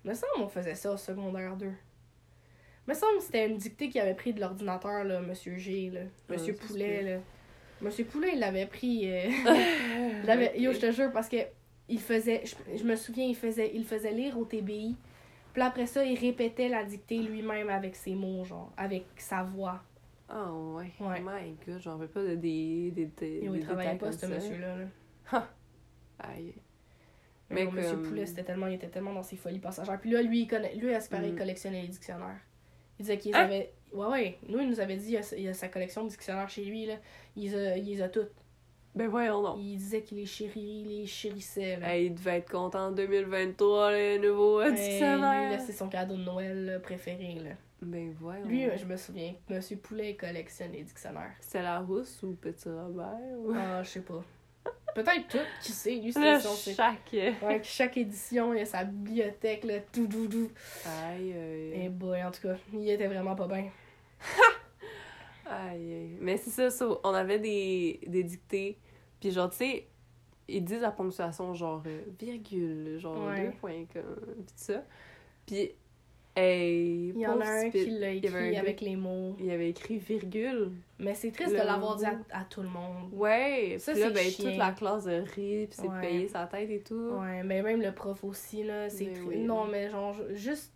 Me semble on faisait ça au secondaire 2. Me semble que c'était une dictée qu'il avait pris de l'ordinateur, là, Monsieur G, là. Monsieur Ah, Poulet, là. Monsieur Poulet, il l'avait pris... euh, il l'avait- Yo, je te jure, parce que il faisait... Je, je me souviens, il faisait, il faisait lire au TBI. Puis après ça, il répétait la dictée lui-même avec ses mots, genre, avec sa voix. Ah ouais. Ouais. My god, j'en rappelle pas de des. des, des, il travaillait pas, comme ce monsieur-là. là. Aïe. Mais Mais non, Monsieur comme- Poulet, c'était tellement, il était tellement dans ses folies passagères. Puis là, lui, il, connaît, lui à ce paraît, il Mm. collectionnait les dictionnaires. Il disait qu'il Hein? avait. Ouais, ouais. Nous, il nous avait dit, il a, il a sa collection de dictionnaires chez lui, là. Il les a, il les a toutes. Ben voyons donc. Il disait qu'il les chérit, les chérissait, là. Hey, il devait être content en 2023, le nouveau Hey, lui, là, c'est son cadeau de Noël là, préféré, là. Ben voyons. Lui, je me souviens, Monsieur Poulet collectionne les dictionnaires. C'était la rousse ou Petit Robert? ou- Ah, je sais pas. Peut-être tout, qui sait, lui, c'est son... chaque. Ouais, que chaque édition, il y a sa bibliothèque, là, tout doudou. Aïe, aïe. Et boy, en tout cas, il était vraiment pas bien. Aïe, aïe. Mais c'est ça, ça, on avait des, des dictées. Puis genre, tu sais, ils disent la ponctuation genre euh, virgule, genre Ouais. deux points, comme, pis tout ça. Puis, hey, Il y en a un Spit, qui l'a écrit avec les mots. Il avait écrit virgule. Mais c'est triste Le de l'avoir dit à, tout le monde. Ouais, Ça, puis là, c'est ben, toute la classe a ri, puis c'est Ouais. payé sa tête et tout. Ouais, mais même le prof aussi, là, c'est oui. Non, mais genre, ju- juste...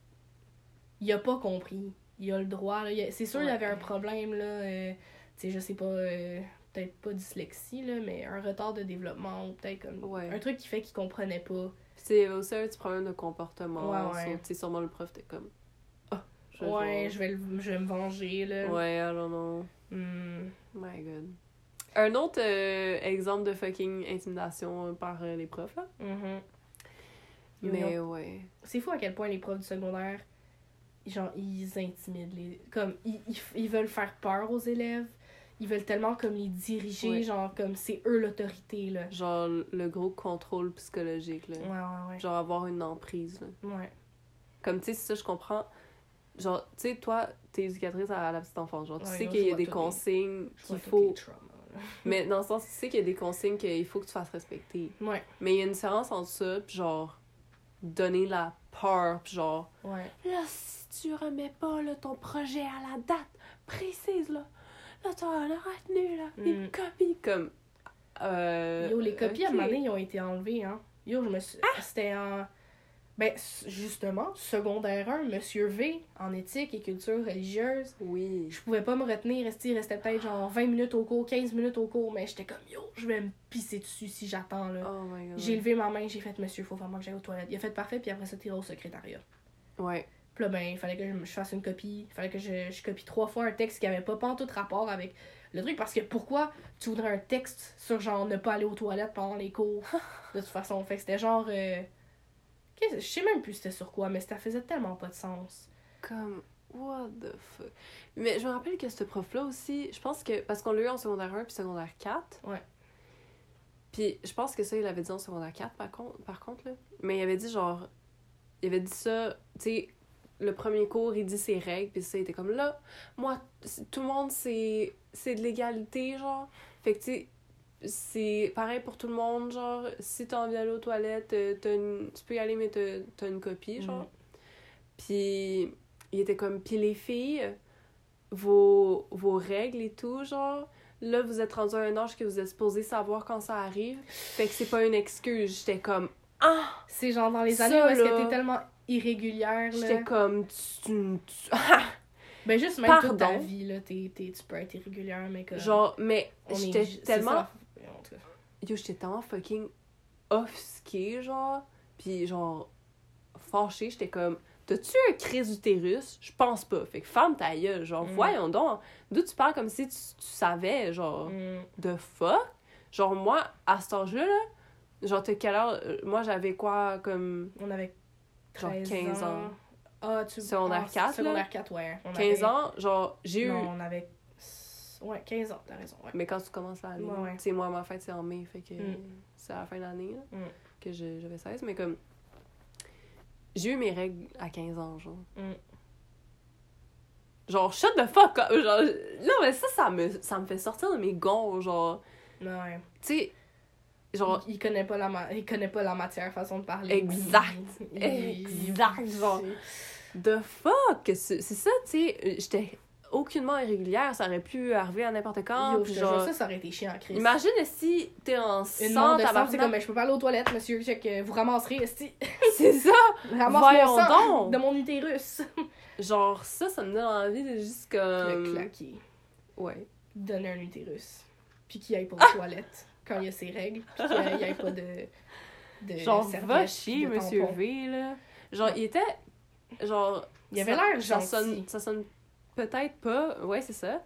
Il a pas compris. Il a le droit, là. A- C'est sûr, il y avait Ouais. un problème, là. euh, tu sais, je sais pas... euh, peut-être pas dyslexie, là, mais un retard de développement, ou peut-être comme... Ouais. Un truc qui fait qu'il comprenait pas. C'est aussi un petit problème de comportement. Ouais, sûrement le prof était comme. Ah, je ouais, je vais, le- je vais me venger, là. Ouais, I don't know. Hmm. My god. Un autre euh, exemple de fucking intimidation par euh, les profs, là. Mhm. Yo, Mais ouais. C'est fou à quel point les profs du secondaire, genre, ils intimident les... Comme, ils, ils, ils veulent faire peur aux élèves. Ils veulent tellement, comme, les diriger, Ouais. genre, comme, c'est eux l'autorité, là. Genre le gros contrôle psychologique, là. Ouais, ouais, ouais. Genre avoir une emprise, là. Ouais. Comme, tu sais, ça, je comprends. Genre, tu sais, toi, t'es éducatrice à la petite enfance. Genre, tu Ouais, sais qu'il y a des consignes qu'il faut. Mais dans le sens, tu sais qu'il y a des consignes qu'il faut que tu fasses respecter. Ouais, Mais il y a une différence entre ça, pis genre, donner la peur, pis genre, ouais. Là, si tu remets pas là, ton projet à la date précise, là, là, t'as le retenu, là, une Mm. copie, comme... Euh, Yo, les copies, à un moment donné, ils ont été enlevées, hein. Yo, je me suis... C'était en... Ben, justement, secondaire 1, Monsieur V, en éthique et culture religieuse. Oui. Je pouvais pas me retenir, rester, restait peut-être genre 20 minutes au cours, 15 minutes au cours, mais j'étais comme, yo, je vais me pisser dessus si j'attends, là. Oh my god. J'ai levé ma main, j'ai fait, monsieur, faut vraiment que j'aille aux toilettes. Il a fait parfait, puis après ça, t'es au secrétariat. Ouais. Puis là, ben, il fallait que je, fasse une copie. Il fallait que je, je copie trois fois un texte qui avait pas tout rapport avec le truc. Parce que pourquoi tu voudrais un texte sur genre ne pas aller aux toilettes pendant les cours? De toute façon. Fait que c'était genre. euh, Je sais même plus c'était sur quoi, mais ça faisait tellement pas de sens. Comme, what the fuck? Mais je me rappelle que ce prof-là aussi, je pense que, parce qu'on l'a eu en secondaire 1 puis secondaire 4. Ouais. Puis je pense que ça, il l'avait dit en secondaire 4, par contre, par contre, là. Mais il avait dit, genre, il avait dit ça, tu sais, le premier cours, il dit ses règles, puis ça, il était comme, là, moi, tout le monde, c'est de l'égalité, genre. Fait que, tu sais, c'est pareil pour tout le monde, genre, si t'as envie d'aller aux toilettes, euh, une- tu peux y aller, mais t'as une copie, genre. Mhm. Puis il était comme, puis les filles, vos, vos règles et tout, genre, là, vous êtes rendu à un âge que vous êtes supposé savoir quand ça arrive. Fait que c'est pas une excuse. J'étais comme, ah! C'est genre dans les années où est-ce que t'es tellement irrégulière, là. J'étais comme, tu, tu-! Ben juste même toute ta Pardon? vie, là, t'es, t'es- tu peux être irrégulière, mais que. Genre, mais j'étais tellement, ça, yo, j'étais tellement fucking offusquée, genre, puis genre, fâchée, j'étais comme, t'as-tu un crise utérus? Je pense pas. Fait que ferme ta gueule, genre, Mm. voyons donc, d'où tu parles comme si tu, tu savais, genre. Mm. de fuck? Genre, moi, à cet âge-là, là, genre, t'as quelle heure? Moi, j'avais quoi, comme On avait Genre 13 15 ans. Ah, tu Secondaire ah, 4, là? Secondaire 4, ouais. On 15 avait- ans? Genre, j'ai eu... Non, on avait. Ouais, 15 ans, t'as raison. Ouais. Mais quand tu commences l'année, Ouais, ouais. tu sais, moi, ma fête, c'est en mai, fait que Mm. c'est à la fin d'année, là, Mm. que je- j'avais 16, mais comme... J'ai eu mes règles à 15 ans, genre. Mm. Genre, shut the fuck up! Genre, non, mais ça, ça me, ça me fait sortir de mes gonds, genre... Ouais. Tu sais, genre... il, connaît pas la ma- il connaît pas la matière façon de parler. Exact. Il- Exact, genre. The fuck! C'est ça, tu sais. euh, J'étais aucunement irrégulière. Ça aurait pu arriver à n'importe quand. Yo, puis je genre, ça, ça aurait été chiant, Chris. imagine si t'es en Une de c'est comme, ben, je peux pas aller aux toilettes, monsieur, check, euh, vous ramasserez. C'est ça! Ramasse Voyons mon sang donc. de mon utérus. Genre, ça, ça me donne envie de juste Le comme. claquer. Ouais. Donner un utérus. Puis qu'il aille Ah! aux toilettes quand il y a ses règles. Puis qu'il y ait pas de. de Genre, va chier, monsieur. V, là. Genre, il était. Genre. Il avait l'air ça sonne, ça sonne peut-être pas. Ouais, c'est ça.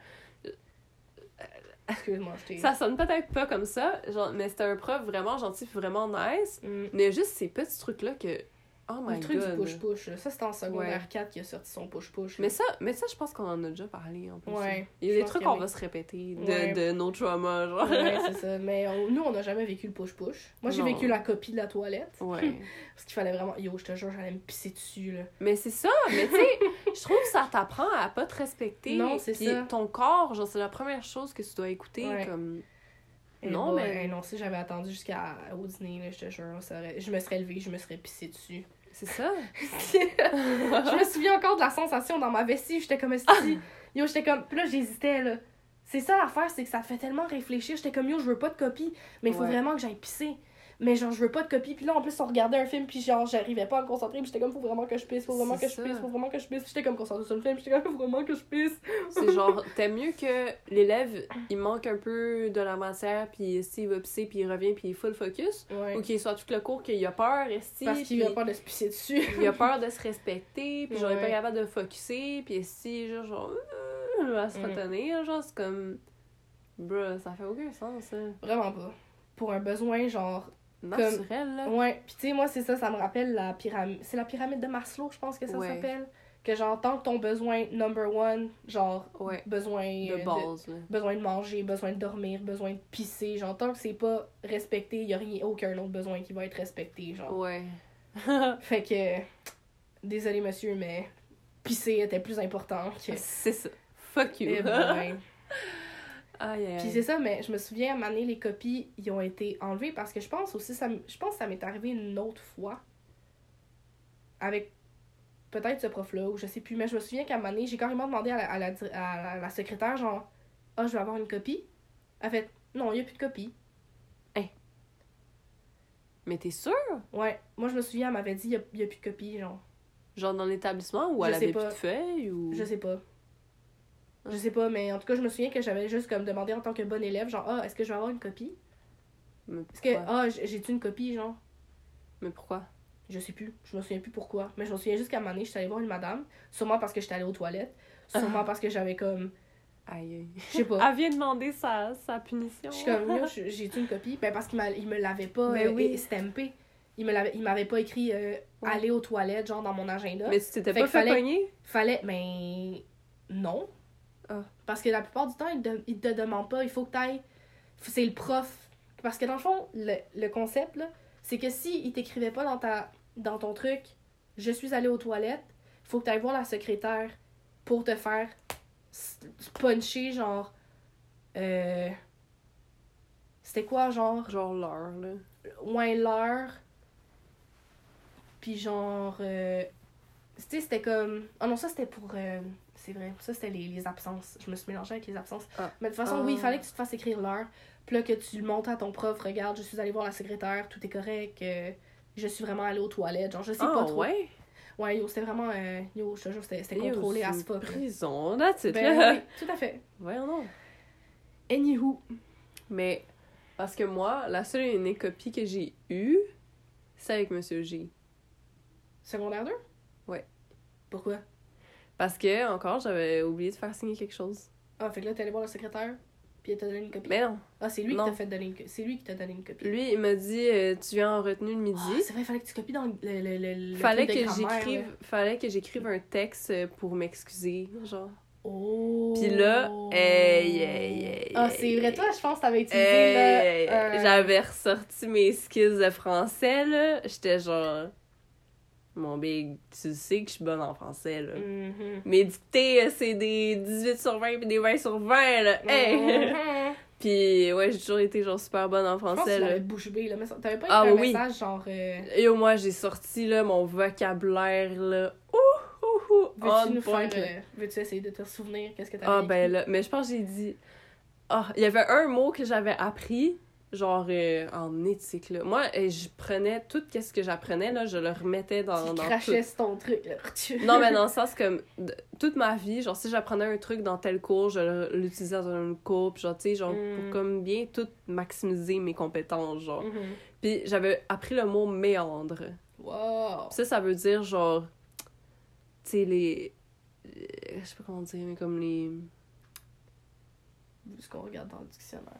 Excuse-moi, je t'ai. Ça sonne peut-être pas comme ça, genre, mais c'était un prof vraiment gentil, vraiment nice. Mm. Mais juste ces petits trucs-là que Oh my Le truc god. du push-push, ça c'était en secondaire 4 qui a sorti son push-push. Mais ça, mais ça, je pense qu'on en a déjà parlé en plus. Ouais, Il y a des trucs qu'on va se répéter de, Ouais. de nos traumas, genre. Ouais, c'est ça. Mais on- nous, on n'a jamais vécu le push-push. Moi, j'ai vécu la copie de la toilette. Ouais. Parce qu'il fallait vraiment. Yo, je te jure, j'allais me pisser dessus, là. Mais c'est ça, mais tu sais, je trouve que ça t'apprend à pas te respecter. Non, c'est ça. ton corps, genre, c'est la première chose que tu dois écouter, Ouais. comme... Et Non, mais- hey, non, si j'avais attendu jusqu'à au dîner, là, je te jure, ça aurait- je me serais levée, je me serais pissée dessus. C'est ça. je me souviens encore de la sensation dans ma vessie, j'étais comme esti. Yo, j'étais comme. Puis là, j'hésitais, là. C'est ça l'affaire, c'est que ça te fait tellement réfléchir. J'étais comme yo, je veux pas de copie, mais il faut Ouais. vraiment que j'aille pisser. Mais genre, je veux pas de copie. Puis là, en plus, on regardait un film, puis genre, j'arrivais pas à me concentrer. Puis j'étais comme, faut vraiment que je pisse, faut vraiment que je pisse, faut vraiment que je pisse. J'étais comme concentrée sur le film, j'étais comme, faut vraiment que je pisse. C'est genre, t'aimes mieux que l'élève, il manque un peu de la matière, puis s'il va pisser, puis il revient, puis il est full focus, Ouais. ou qu'il soit tout le cours qu'il a peur, esti, Parce qu'il a peur de se pisser dessus. il a peur de se respecter, puis genre, il est pas capable de focusser, puis esti, genre, genre euh, à se Mm. retenir, genre, c'est comme... Bruh, ça fait aucun sens, ça. Vraiment pas. Pour un besoin, genre. Naturel, là. Ouais. Puis tu sais, moi, c'est ça, ça me rappelle la pyramide. C'est la pyramide de Maslow, je pense que ça Ouais. s'appelle. Que genre, tant que ton besoin number one, genre, Ouais. besoin De base, besoin de manger, besoin de dormir, besoin de pisser, genre, tant que c'est pas respecté, y a rien, aucun autre besoin qui va être respecté, genre. Ouais. Fait que. Désolé, monsieur, mais. Pisser était plus important que. C'est ça. Fuck you. Eh ben. Aïe, aïe, Puis c'est ça, mais je me souviens, à un moment donné, les copies, ils ont été enlevées parce que je pense aussi, ça, je pense que ça m'est arrivé une autre fois. Avec peut-être ce prof-là, ou je sais plus, mais je me souviens qu'à un moment donné, j'ai carrément demandé à la, à la, à la- la secrétaire, genre, ah, je vais avoir une copie. Elle fait, non, il n'y a plus de copie. Mais t'es sûr? Ouais, moi je me souviens, elle m'avait dit, il n'y a, plus de copie, genre. Genre dans l'établissement ou elle avait pas. plus de feuilles ou. Je sais pas. Je sais pas, mais en tout cas, je me souviens que j'avais juste comme demandé en tant que bonne élève, genre, ah, est-ce que je vais avoir une copie? Mais Est-ce que, ah, j- j'ai-tu une copie, genre? Mais pourquoi? Je sais plus. Je me souviens plus pourquoi. Mais je me souviens juste qu'à un moment donné, j'étais allée voir une madame. Sûrement parce que j'étais allée aux toilettes. Sûrement parce que j'avais comme. Aïe, aïe. Je sais pas. Elle vient demander sa, sa punition. Je suis comme, j'ai-tu une copie? Ben parce qu'il me l'avait pas Ben euh, oui. stampé. Il me m'avait pas écrit euh, Ouais. aller aux toilettes, genre dans mon agenda. Mais tu t'étais pas fait fallait- pogner? Fallait. Mais. Non. Ah. Parce que la plupart du temps, ils, te- ils te demandent pas. Il faut que t'ailles. C'est le prof. Parce que dans le fond, le, le concept, là, c'est que si il t'écrivait pas dans, ta, dans ton truc, je suis allée aux toilettes, faut que t'ailles voir la secrétaire pour te faire puncher, genre. Euh, C'était quoi, genre? Genre l'heure, là. Ouais, l'heure. Puis genre. euh, Tu sais, c'était comme. Ah non, ça c'était pour. euh, C'est vrai. Ça c'était les, les absences. Je me suis mélangée avec les absences. Ah. Mais de toute façon, Ah. oui, il fallait que tu te fasses écrire l'heure. Puis là, que tu le montes à ton prof. Regarde, je suis allée voir la secrétaire. Tout est correct. euh, je suis vraiment allée aux toilettes. Genre, je sais pas Ah, trop. ouais? Ouais, yo, c'était vraiment. euh, Yo, je te jure, c'était Yo, contrôlé à une ce là. prison, that's it, Ben oui, tout à fait. Voyons donc. Anywho. Mais, parce que moi, la seule et unique copie que j'ai eue, c'est avec Monsieur G. Secondaire 2? Ouais. Pourquoi? Parce que, encore, j'avais oublié de faire signer quelque chose. Ah, fait que là, t'es allé voir le secrétaire. Puis elle t'a donné une copie. Mais non. Ah, c'est lui Non. qui t'a fait donner une C'est lui qui t'a donné une copie. Lui, il m'a dit, euh, tu viens en retenue le midi. Ah, c'est vrai, il fallait que tu copies dans le. le, le, le- fallait que j'écrive fallait que j'écrive un texte euh, pour m'excuser genre Oh. Puis là, hey, hey, hey, Ah, c'est vrai, toi, je pense que t'avais utilisé. Hey, là, euh, j'avais ressorti mes skills de français là j'étais genre mon big tu sais que je suis bonne en français là mes dictées euh, c'est des 18 sur 20 puis des 20 sur 20 là hey Mhm. puis ouais j'ai toujours été genre super bonne en Je pense français là bouche bée, là. T'avais pas Ah, écrit un oui. message genre. euh, et au moins j'ai sorti là mon vocabulaire là ouh ouh ouh Veux-tu nous point, faire. euh, Veux-tu essayer de te souvenir qu'est-ce que t'avais Ah écrit? ben là, mais je pense que j'ai dit... Ah, il y avait un mot que j'avais appris, genre euh, en éthique, là. Moi, euh, je prenais tout ce que j'apprenais, là, je le remettais dans, Tu dans crachais tout. ton truc, là. Non, mais dans le sens comme, toute ma vie, genre, si j'apprenais un truc dans tel cours, je l'utilisais dans un cours, puis genre, tu sais, genre, Mm. pour comme bien tout maximiser mes compétences, genre. Mhm. Puis j'avais appris le mot méandre. Wow. Ça, ça veut dire, genre, tu sais, les... euh, Je sais pas comment dire, mais comme les... Ce qu'on regarde dans le dictionnaire?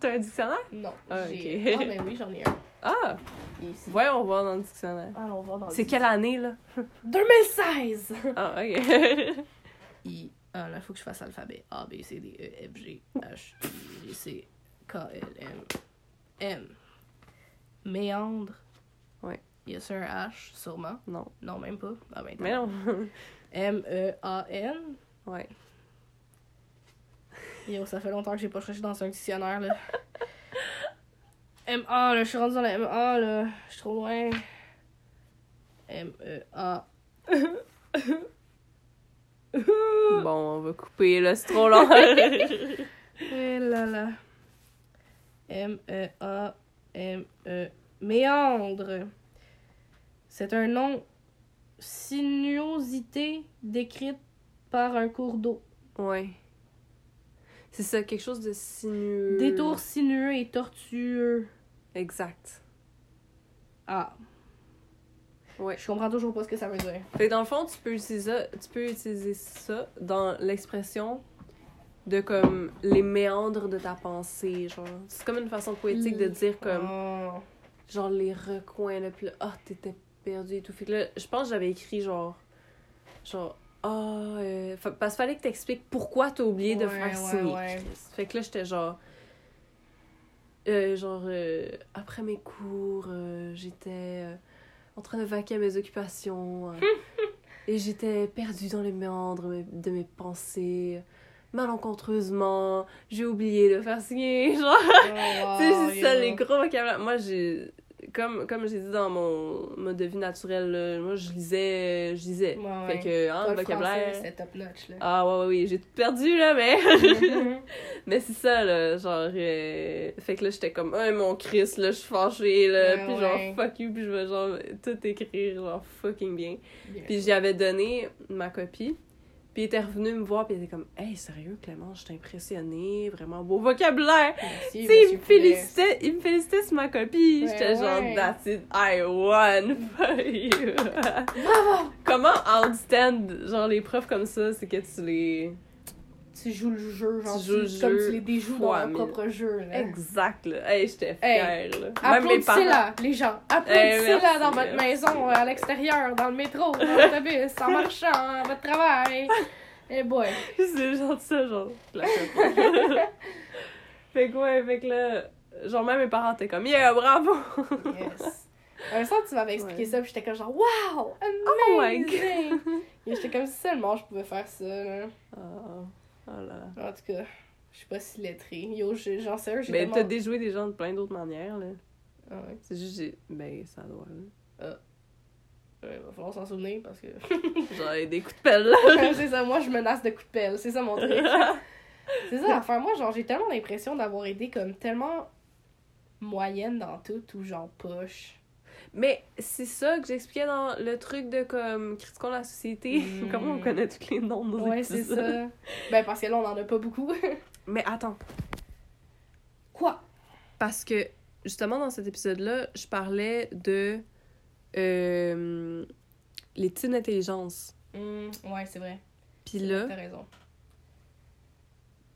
T'as un dictionnaire? Non. Ah, j'ai- ok. Ah, ben oui, j'en ai un. Ah! Il ici. Voyons voir dans le dictionnaire. Dans le C'est quelle année, là? 2016! Ah, ok. I. Ah, là, il faut que je fasse l'alphabet. A, B, C, D, E, F, G, H, I, J, C, K, L, M, M. Méandre. Ouais. Y a-tu un H, sûrement? non. Non, même pas. Ah, ben, Mais non. M-E-A-N. ouais. Yo, ça fait longtemps que j'ai pas cherché dans un dictionnaire, là. M-A, là, je suis rendue dans la M-A, là. Je suis trop loin. M-E-A. Bon, on va couper, là, c'est trop long. Là là. M-E-A. M-E. Méandre. C'est un nom sinuosité décrite par un cours d'eau. ouais. C'est ça, quelque chose de sinueux. Détour sinueux et tortueux. Exact. Ah. Ouais. Je comprends toujours pas ce que ça veut dire. Fait que dans le fond, tu peux utiliser ça, tu peux utiliser ça dans l'expression de comme les méandres de ta pensée, genre. C'est comme une façon poétique de dire comme Oh. genre les recoins là puis là ah t'étais perdu et tout. Fait que là, je pense que j'avais écrit genre genre ah euh, fa- parce qu'il fallait que t'expliques pourquoi t'as oublié de Ouais, faire ouais, signer. ouais. Fait que là j'étais genre euh, genre euh, après mes cours, j'étais en train de vaquer à mes occupations et j'étais perdue dans les méandres de mes pensées. Malencontreusement, j'ai oublié de faire signer. Genre, Oh, wow, c'est ça, les gros vocabulaires. Moi, j'ai. Comme, comme j'ai dit dans mon mode de vie naturel, là, moi, je lisais. Je lisais. Ouais. Fait que, hein, le vocabulaire. français, C'est top notch, là. Ah, ouais, ouais, oui, j'ai tout perdu, là, mais. Mais c'est ça, là. Genre. euh, Fait que là, j'étais comme, oh, mon Christ, là, je suis fâchée, là. Ouais, puis genre, fuck you, puis je vais, genre, tout écrire, genre, fucking bien. Bien. Puis j'avais donné ma copie. Puis il était revenu me voir, puis il était comme, hey, sérieux, Clément, je t'ai impressionnée, vraiment beau vocabulaire. Tu sais, il me félicitait, il me félicitait sur ma copie. Ouais, J'étais genre, that's it, I won for you. Bravo! Comment understand, genre, les profs comme ça, c'est que tu les. Tu joues le jeu, genre, Tu joues tu- comme jeu tu les déjoues dans ton mille. propre jeu, là. Exact, là. Hey, j'étais fière, là. Même mes parents. Applaudissez-la, les gens. Applaudissez-la merci, dans votre merci. maison, à l'extérieur, dans le métro, dans l'autobus, en marchant, à votre travail. Eh boy. C'est genre ça, genre. la fait que ouais, fait que là. Genre, même mes parents étaient comme, yeah, bravo! Yes. Un sens, tu m'avais expliqué Ouais. ça, puis j'étais comme genre, wow! Oh my Amazing! Et j'étais comme si seulement je pouvais faire ça, là. Oh, oh là là. En tout cas, je suis pas si lettrée. Yo, j'en sais, j'ai Mais tellement... t'as déjoué des gens de plein d'autres manières, là. Ah ouais. C'est juste, j'ai. Ben, ça doit, là. Ouais, va falloir s'en souvenir parce que. Genre, des coups de pelle, là. c'est ça, moi je menace de coups de pelle, c'est ça mon truc. c'est ça l'affaire. Moi, genre, j'ai tellement l'impression d'avoir été comme tellement moyenne dans tout ou genre poche. Mais c'est ça que j'expliquais dans le truc de comme critiquons la société. Mm. Comment on connaît tous les noms de nos Ouais, c'est ça. Ben, parce que là, on en a pas beaucoup. Mais attends, Quoi? parce que justement dans cet épisode-là, je parlais de euh, les types d'intelligence. Hum, ouais, c'est vrai. Puis là, T'as raison.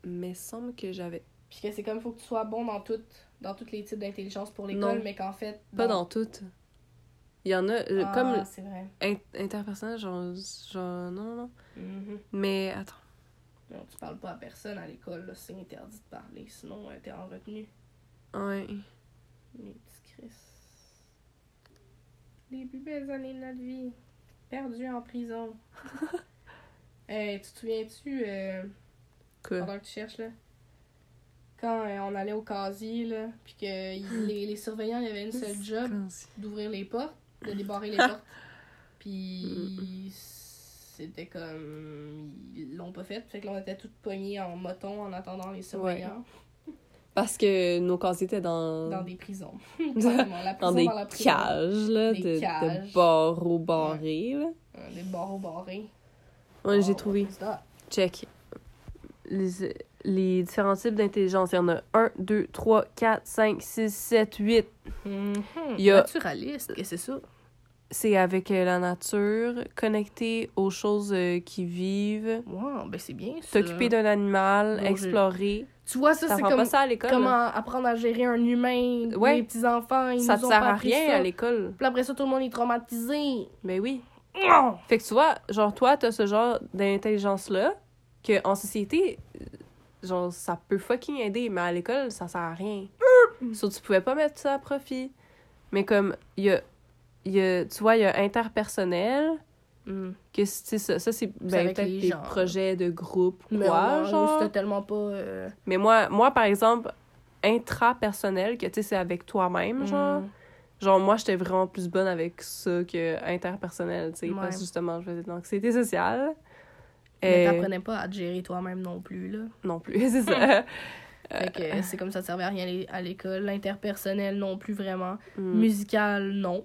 mais semble que j'avais Puis que c'est comme, faut que tu sois bon dans tout, dans tous les types d'intelligence pour l'école, mais qu'en fait. pas dans toutes. Il y en a euh, Ah, comme c'est vrai. in- interpersonnel genre genre non non. Mhm. Mais attends. Non, tu parles pas à personne à l'école, là, c'est interdit de parler, sinon euh, t'es en retenue. Ouais. Les petits Chris. Les plus belles années de notre vie. Perdu en prison. hey, tu te souviens-tu, euh, Quoi? pendant que tu cherches, là? Quand euh, on allait au casier, là, puis que les, les surveillants, il y avait une seule job d'ouvrir les portes, de débarrer les portes. Puis c'était comme. Ils l'ont pas fait. Fait que là, on était toutes poignées en moton en attendant les surveillants Parce que nos casiers étaient dans dans des prisons. La dans des dans la prison. cages là, Des de, barreaux barrés là. Euh, Des barreaux barrés. Ouais, j'ai trouvé. Check. Les, les différents types d'intelligence, il y en a 1, 2, 3, 4, 5, 6, 7, 8. Mhm. Il y a- Naturaliste, qu'est-ce que c'est ça? c'est avec euh, la nature, connecter aux choses euh, qui vivent, Wow, ben c'est bien ça. t'occuper d'un animal, Bon, explorer. Tu vois, ça, c'est T'apprends comme ça à l'école. là. comment apprendre à gérer un humain, Ouais. les petits-enfants, ils Ça nous ont sert pas à rien ça. à l'école. Puis après ça, tout le monde est traumatisé. Mais oui. Non! Fait que tu vois, genre, toi, t'as ce genre d'intelligence-là, que en société, genre, ça peut fucking aider, mais à l'école, ça sert à rien. Sauf que tu pouvais pas mettre ça à profit. Mais comme, il y a, y a, tu vois, il y a interpersonnel, Hmm. que c'est ça, ça c'est ben, peut-être des projets de groupe ou quoi, ouais, genre. c'était tellement pas... euh, Mais moi, moi, par exemple, intrapersonnel, que tu sais, c'est avec toi-même, genre. hmm. Genre, moi, j'étais vraiment plus bonne avec ça que interpersonnel, tu sais, Ouais. parce que justement, je faisais de l'anxiété sociale. Mais Euh, t'apprenais pas à te gérer toi-même non plus, là. non plus, c'est ça. Fait que c'est comme ça, ça servait à rien à l'é- à l'école. L'interpersonnel, non plus vraiment. Hmm. Musical, non.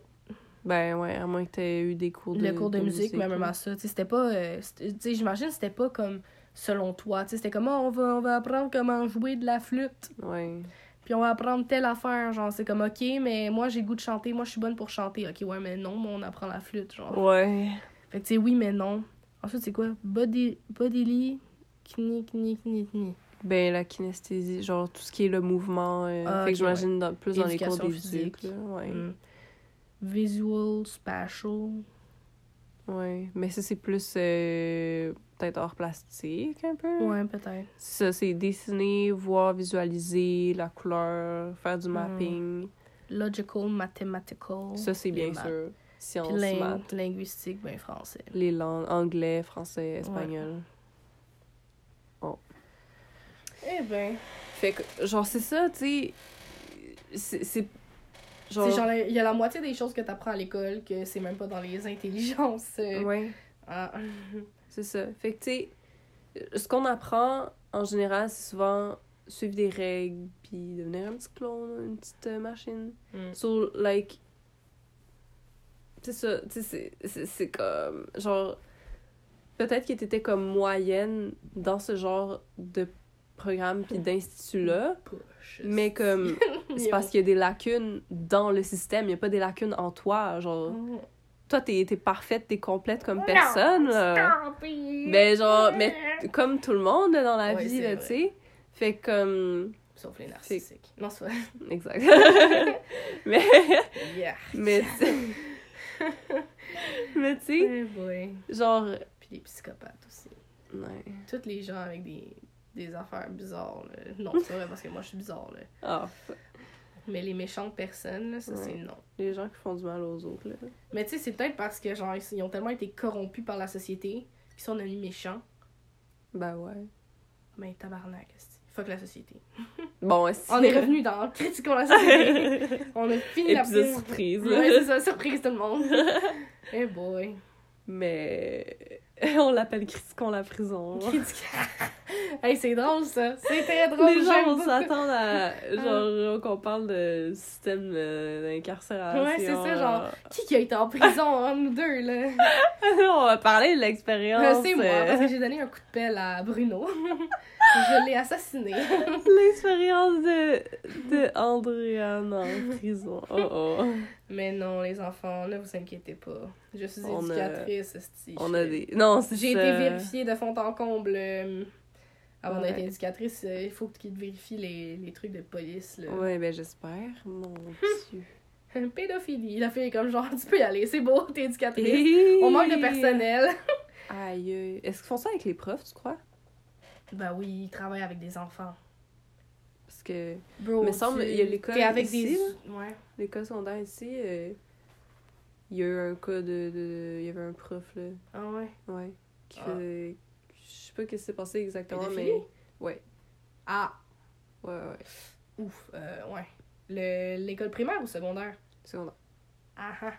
Ben ouais, à moins que t'aies eu des cours de le cours de, musique, mais même à ça, c'était pas... euh, sais, j'imagine que c'était pas comme selon toi, tu sais, c'était comme, Ah, on, va, on va apprendre comment jouer de la flûte, Ouais. puis on va apprendre telle affaire, genre, c'est comme, ok, mais moi, j'ai le goût de chanter, moi, je suis bonne pour chanter, ok, ouais, mais non, mais on apprend la flûte, genre. Ouais. Fait que, tu sais, oui, mais non. Ensuite, c'est quoi? Body, bodily, kni, kni, kni, kni. Ben la kinesthésie, genre tout ce qui est le mouvement. euh, Ah, fait que j'imagine plus dans les cours d'éduc, physique. là. Ouais. Mm. Visual, spatial. Ouais. Mais ça, c'est plus euh, peut-être hors plastique un peu. Ouais, peut-être. Ça, c'est dessiner, voir, visualiser la couleur, faire du Mm. mapping. Logical, mathematical. Ça, c'est bien sûr. Sciences, ling- maths, linguistique, ben français. les langues, anglais, français, espagnol. Eh ben. Fait que, genre, c'est ça, tu sais. C'est. genre, il y a la moitié des choses que t'apprends à l'école que c'est même pas dans les intelligences. Ouais. ah. C'est ça. Fait que, tu sais, ce qu'on apprend, en général, c'est souvent suivre des règles, puis devenir un petit clone, une petite euh, machine. Mm. So, like, c'est ça, tu sais, c'est- comme, genre, peut-être que t'étais comme moyenne dans ce genre de programme puis d'institut-là, mais comme, c'est parce qu'il y a des lacunes dans le système, il y a pas des lacunes en toi, genre, Mm. toi, t'es t'es parfaite, t'es complète comme personne. Ben, genre, mais comme tout le monde dans la Ouais, vie, tu sais. Fait comme, Sauf les narcissiques. Non, c'est vrai. exact. mais, Yeah. mais, mais tu sais, genre, Puis les psychopathes aussi. ouais. Tous les gens avec des, des affaires bizarres. là. Non, c'est vrai parce que moi je suis bizarre. Là. Fuck. Mais les méchantes personnes, là, ça Ouais. c'est non. les gens qui font du mal aux autres, là. Mais tu sais, c'est peut-être parce que genre ils ont tellement été corrompus par la société qu'ils sont devenus méchants. Ben ouais. Mais tabarnak, esti. Fuck la société. Bon, On est revenu dans Critiquons la société. On a fini la Épisode surprise. Ouais, c'est ça, surprise tout le monde. Eh boy. Mais on l'appelle Critiquons la prison. Critique. hey, c'est drôle ça. C'est très drôle. Les gens vont s'attendre à genre qu'on parle de système euh, d'incarcération. Ouais, c'est ça, genre, euh. Qui qui a été en prison entre nous deux, là? on va parler de Euh, l'expérience. C'est moi, euh, parce que j'ai donné un coup de pelle à Bruno. Je l'ai assassiné. L'expérience de, de Andréane en prison. Oh oh. Mais non, les enfants, ne vous inquiétez pas. Je suis On a- éducatrice. On a des. Non, c'est J'ai été vérifiée de fond en comble. euh, Avant d'être Ouais. éducatrice, euh, il faut qu'ils vérifient les, les trucs de police. Là. Ouais, ben j'espère. Mon Dieu. Pédophilie. La fille est comme genre, tu peux y aller, c'est beau, t'es éducatrice. On manque de personnel. Aïe. Est-ce qu'ils font ça avec les profs, tu crois? Ben oui, ils travaillent avec des enfants. Parce que Bro, Me semble, il y a l'école T'es avec ici, des. Ouais. l'école secondaire ici, euh, il y a eu un cas de, de. Il y avait un prof, là. Ah ouais? Ouais. Qui Ah. faisait- Je sais pas ce qui s'est passé exactement, mais. Ouais. Ah, Ouais, ouais. ouf. Euh, ouais. Le- L'école primaire ou secondaire? Secondaire. Ah ah.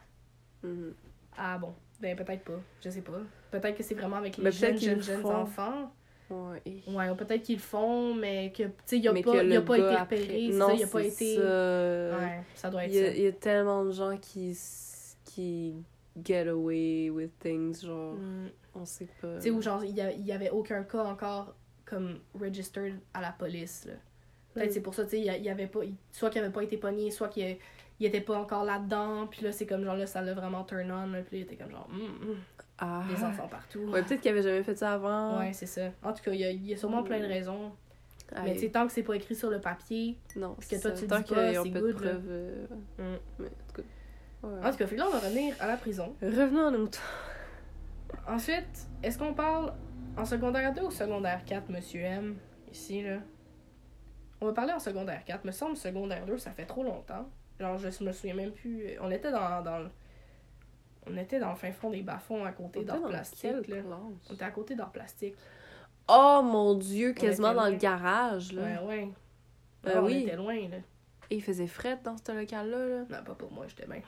Mhm. Ah bon. Ben peut-être pas. Je sais pas. Peut-être que c'est vraiment avec les Mais jeunes, peut-être qu'ils jeunes, le jeunes enfants. Ouais. Ouais, ou peut-être qu'ils le font, mais que, tu sais, il a pas, a été repéré. Non, ça, il a pas été. ça. Ouais, ça doit être Il y, a, ça. il y a tellement de gens qui, qui get away with things, genre, Mm. on sait pas. Tu sais, où genre, il y, y avait aucun cas encore comme registered à la police, là. Peut-être Mm. c'est pour ça, tu sais, il y avait pas. Soit qu'il avait pas été pogné, soit qu'il il était pas encore là-dedans. Puis là, c'est comme genre là, ça l'a vraiment turn on. là, Puis il était comme genre, Hum, hum, Ah. des enfants partout. Ouais, peut-être qu'il avait jamais fait ça avant. Ouais, c'est ça. En tout cas, il y a, y a sûrement plein de raisons. Mais tu tant que c'est pas écrit sur le papier. non, que c'est toi, ça. tu le Tant dis pas, c'est good, preuves. euh. Mais en tout cas. En tout cas, fait que là, on va revenir à la prison. Revenons à nos moutons. Ensuite, est-ce qu'on parle en secondaire 2 ou secondaire 4, monsieur M? Ici, là? On va parler en secondaire 4. Me semble secondaire 2, ça fait trop longtemps. Genre, je me souviens même plus. On était dans, dans le... On était dans le fin fond des bas-fonds à côté d'art plastique, là. On était à côté d'art plastique. Oh mon dieu, quasiment dans le garage, là. Ouais, ouais. Ben Ah, on oui. était loin, là. Et il faisait fret dans ce local-là, là. Non, pas pour moi, j'étais bien.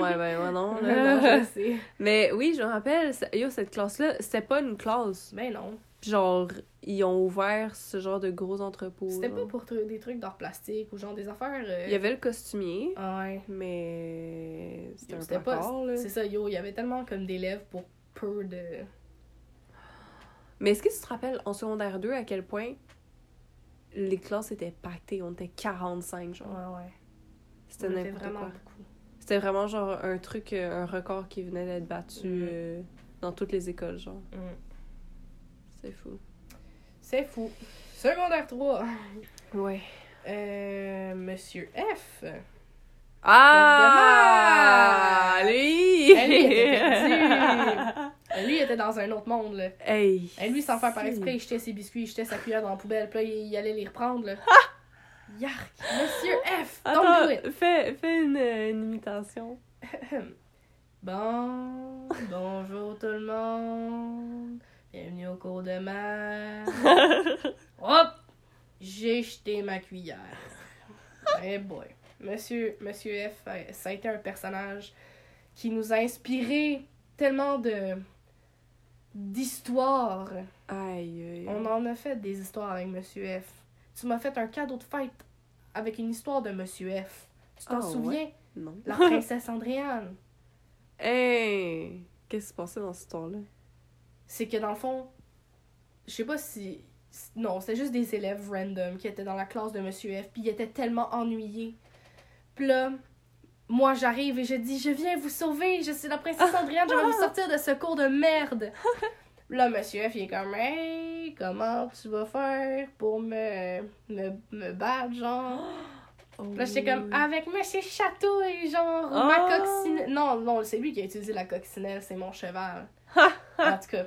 Ouais, ben, ouais, non, non, je sais. Mais oui, je me rappelle, yo, cette classe-là, c'était pas une classe. Ben non. Genre, ils ont ouvert ce genre de gros entrepôts. C'était pas pour des trucs d'art plastique ou genre des affaires. euh, Il y avait le costumier, ouais. mais c'était pas-. C'est ça, yo, il y avait tellement comme d'élèves pour peu de. Mais est-ce que tu te rappelles, en secondaire 2, à quel point les classes étaient pactées? On était 45, genre. Ouais, ouais. C'était n'importe vraiment quoi. C'était vraiment genre un truc, euh, un record qui venait d'être battu Mhm. euh, dans toutes les écoles, genre. Mm. C'est fou. C'est fou. Secondaire 3. Ouais. Euh, Monsieur F. Ah! Lui! Elle, il était Euh, Lui, il était dans un autre monde, là. hey! Et lui, sans faire par exprès, il jetait ses biscuits, il jetait sa cuillère dans la poubelle, puis là, il, il allait les reprendre, là. Yark! Monsieur F! Don't do Attends, it! fais, fais une, une imitation. Bon, bonjour tout le monde. Bienvenue au cours de maths. Hop! J'ai jeté ma cuillère. Eh boy. Monsieur, Monsieur F, euh, ça a été un personnage qui nous a inspiré tellement de d'histoires. Aïe, aïe. On en a fait des histoires avec Monsieur F. Tu m'as fait un cadeau de fête avec une histoire de Monsieur F. Tu t'en Ah, ouais? souviens? Non. La princesse Andréane. Hey! Qu'est-ce qui se passait dans cette histoire-là? c'est que dans le fond, je sais pas si. Non, c'était juste des élèves random qui étaient dans la classe de Monsieur F, puis ils étaient tellement ennuyés. Puis là, moi j'arrive et je dis Je viens vous sauver, je suis la princesse Andréane, je vais vous sortir de ce cours de merde. Là, Monsieur F, il est comme Hey, comment tu vas faire pour me, me, me battre, genre? Là, j'étais comme avec Monsieur Chatouille, genre, ma Ah. coccinelle. Non, non, c'est lui qui a utilisé la coccinelle, c'est mon cheval. en tout cas,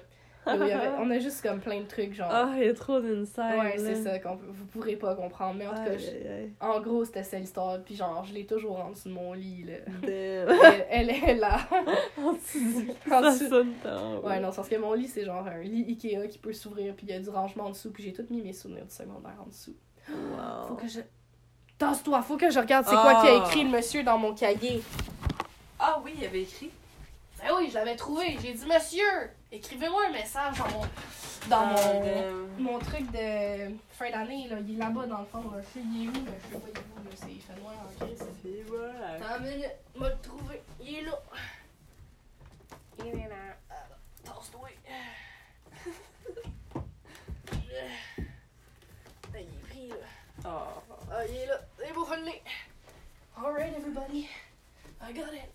il y avait- on a juste comme plein de trucs, genre. Ah, il y a trop d'insides. ouais, c'est ça, qu'on vous pourrez pas comprendre. Mais en tout cas, je- en gros, c'était ça l'histoire. Puis genre, je l'ai toujours en dessous de mon lit, là. elle, elle est là. En Ça dessous. sonne tant. Ouais, non, c'est parce que mon lit, c'est genre un lit Ikea qui peut s'ouvrir, puis il y a du rangement en dessous, puis j'ai tout mis mes souvenirs du secondaire en dessous. Wow. Faut que je. Tasse-toi, faut que je regarde c'est quoi Ah. qui a écrit le monsieur dans mon cahier. Ah oui, il avait écrit. Ah oui, je l'avais trouvé. J'ai dit, monsieur, écrivez-moi un message dans mon. Dans mon. Euh, Mon truc de fin d'année, là, il est là-bas dans le fond. Là. Je sais, il est où, mais je sais pas, il est où. C'est il fait noir en crise. Et voilà. Attends une minute, m'a le trouver. Il est là. Il est là. Ah, Tasse-toi. Ah, il est pris, là. Oh. Ah, il est là. C'est beau, je l'ai. Alright, everybody. I got it.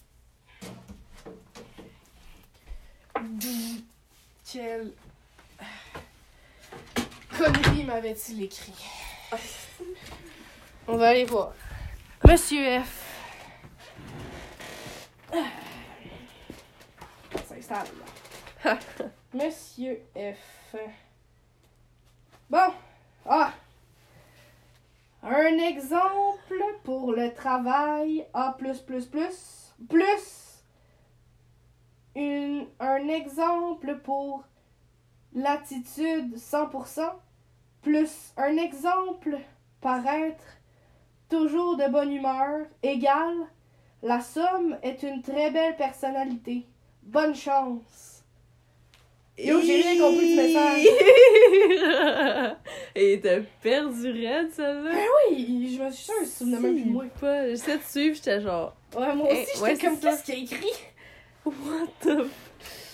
Quel m'avait-il écrit? On va aller voir. Monsieur F. S'installe. Monsieur F. Bon. Ah. Un exemple pour le travail A+++, plus une, un exemple pour l'attitude 100%, plus un exemple paraître toujours de bonne humeur, égale la somme est une très belle personnalité. Bonne chance. Yo, j'ai rien compris du message. Et t'as perdu raide, celle-là. Ben oui, je me suis sûre, je me même plus moi. pas. J'essaie de suivre, j'étais genre, Ouais, moi aussi, Eh, j'étais ouais, comme, qu'est-ce qu'il a écrit? what the.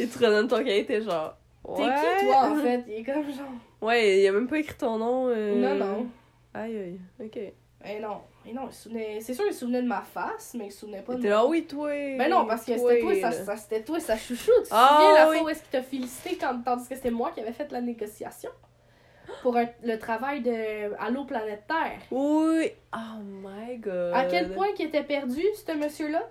Et tu redonnes ton cahier, t'es genre, T'es qui, toi, en fait? Il est comme genre... Ouais, il a même pas écrit ton nom. euh, Non, non. Aïe, aïe, ok. Eh non, eh non, il se souvenait... c'est sûr, il se souvenait de ma face, mais il se souvenait pas de T'es là, oui, toi. Ben non, parce que c'était toi, là. ça, ça- c'était toi, sa chouchou. Tu te Ah, souviens la oui. fois où est-ce qu'il t'a félicité quand, tandis que c'était moi qui avais fait la négociation? Pour un- le travail de Allo Planète Terre. Oui. Oh my god. À quel point qu'il était perdu, ce monsieur-là?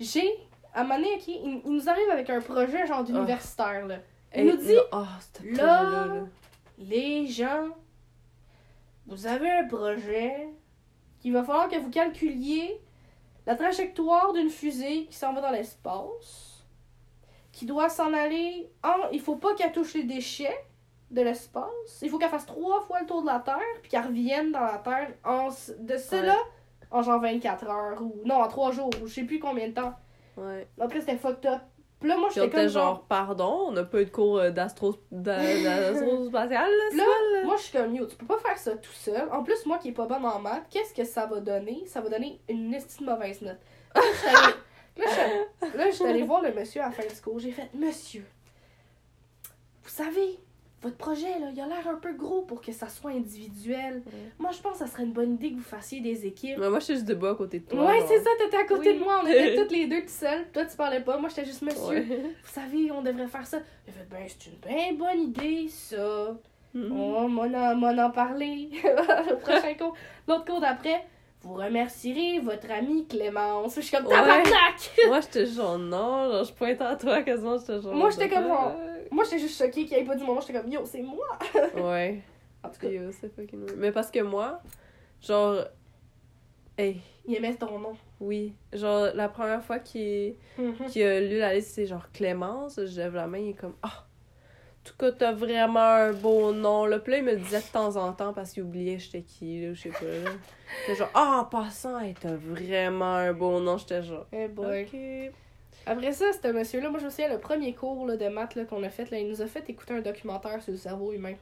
J'ai, à un moment donné, ok, il, il nous arrive avec un projet genre d'universitaire, là. Il Et nous dit, là- Oh, là- projet-là, là. Les gens, vous avez un projet qu'il va falloir que vous calculiez la trajectoire d'une fusée qui s'en va dans l'espace, qui doit s'en aller en... Il faut pas qu'elle touche les déchets de l'espace. Il faut qu'elle fasse trois fois le tour de la Terre, puis qu'elle revienne dans la Terre en... de cela en genre 24 heures, ou non, en 3 jours, ou je sais plus combien de temps. Ouais. Après, c'était fucked up. Puis là, moi, j'étais comme genre... genre, pardon, on n'a pas eu de cours euh, d'astro d'a- d'astro-spatial, là, Là, ça, Moi, je suis comme, yo, tu peux pas faire ça tout seul. En plus, moi qui est pas bonne en maths, qu'est-ce que ça va donner? Ça va donner une estime mauvaise note. Là, là, là, je suis allée voir le monsieur à la fin du cours. J'ai fait, monsieur, vous savez, votre projet, là, il a l'air un peu gros pour que ça soit individuel. Ouais. Moi, je pense que ça serait une bonne idée que vous fassiez des équipes. Mais moi, je suis juste debout à côté de toi. Ouais, c'est ça, t'étais à côté Oui. de moi, on était toutes les deux tout seuls. Toi, tu parlais pas, moi, j'étais juste monsieur. Ouais. Vous savez, on devrait faire ça. J'ai fait, ben, c'est une bien bonne idée, ça. Mhm. On m'en a, a parlé. Le prochain cours. L'autre cours d'après, vous remercierez votre amie Clémence. Je suis comme Ouais. tabarnak! Moi, j'étais genre, non, genre, je pointais à toi quasiment, j'étais genre. Moi, j'étais comme genre-? Moi, j'étais juste choquée qu'il ait pas mon nom. J'étais comme, yo, c'est moi! Ouais. En tout cas, Yo, c'est fucking. Mais parce que moi, genre. Hey, il aimait ton nom. oui. Genre, la première fois qu'il qu'il a lu la liste, c'est genre Clémence. Je lève la main, il est comme, ah! en tout cas, t'as vraiment un beau nom. Là, puis là, il me le disait de temps en temps parce qu'il oubliait j'étais qui, là, je sais pas. Là. J'étais genre, ah, en passant, hey, t'as vraiment un beau nom. J'étais genre, Eh boy. ok. Après ça, ce monsieur-là, moi, je me souviens, le premier cours là, de maths qu'on a fait, là, il nous a fait écouter un documentaire sur le cerveau humain.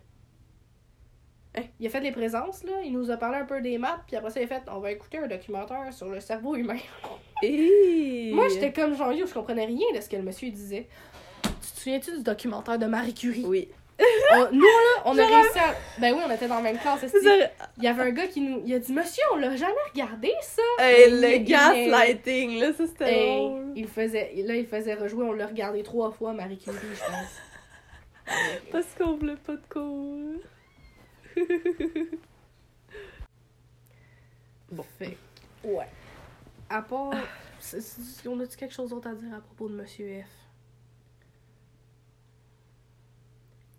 Hein? Il a fait les présences, là, il nous a parlé un peu des maths, puis après ça, il a fait on va écouter un documentaire sur le cerveau humain. Et... Moi, j'étais comme genre, yo, je comprenais rien de ce que le monsieur disait. Tu te souviens-tu du documentaire de Marie Curie? Oui. On- nous, là, on a réussi à. Ben oui, on était dans la même classe. Il y avait un gars qui nous. Il a dit, monsieur, on l'a jamais regardé, ça. Hey, Il- le il- gaslighting, là, ça c'était Hey, drôle. il faisait. Là, il faisait rejouer, on l'a regardé trois fois, Marie Curie, je pense. Parce qu'on voulait pas de cours. Bon. Fait. Ouais. À part. c'est- On a-tu quelque chose d'autre à dire à propos de Monsieur F?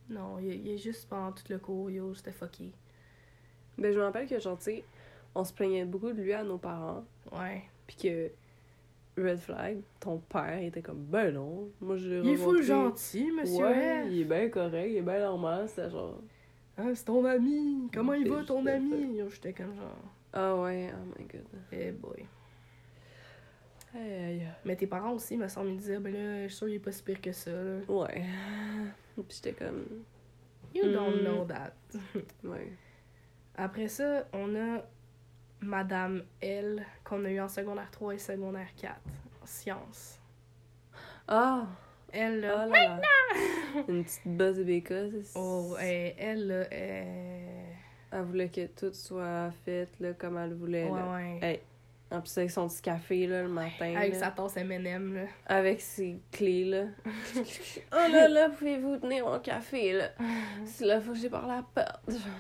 Non, il, il est juste pendant tout le cours, yo, c'était fucké. Ben, je me rappelle que, genre, tu sais, on se plaignait beaucoup de lui à nos parents. Ouais. Puis que Red Flag, ton père, était comme, ben non, moi je l'ai Il est full gentil, Monsieur Ouais, F. il est bien correct, il est bien normal, c'est genre. Hein, c'est ton ami. Comment il va, ton ami? Yo, J'étais comme genre, Ah ouais, oh my god. eh boy. Aïe aïe. Mais tes parents aussi, me semble, ils disaient, ben là, je suis sûr qu'il est pas si pire que ça, là. Ouais. Puis j'étais comme, You don't Mm. know that. ouais. Après ça, on a Madame L, qu'on a eu en secondaire 3 et secondaire 4, en sciences. Ah! Elle, Oh là, là là. Une petite buzz de béca, c'est oh, elle, elle, là, elle... Elle voulait que tout soit fait là, comme elle voulait. Ouais, là. ouais. Hey, en plus, avec son petit café là, le matin. Avec là, sa tasse M&M, là. Avec ses clés. Là. oh là là, pouvez-vous tenir mon café là? C'est là, faut que j'ai par la porte. C'est vrai.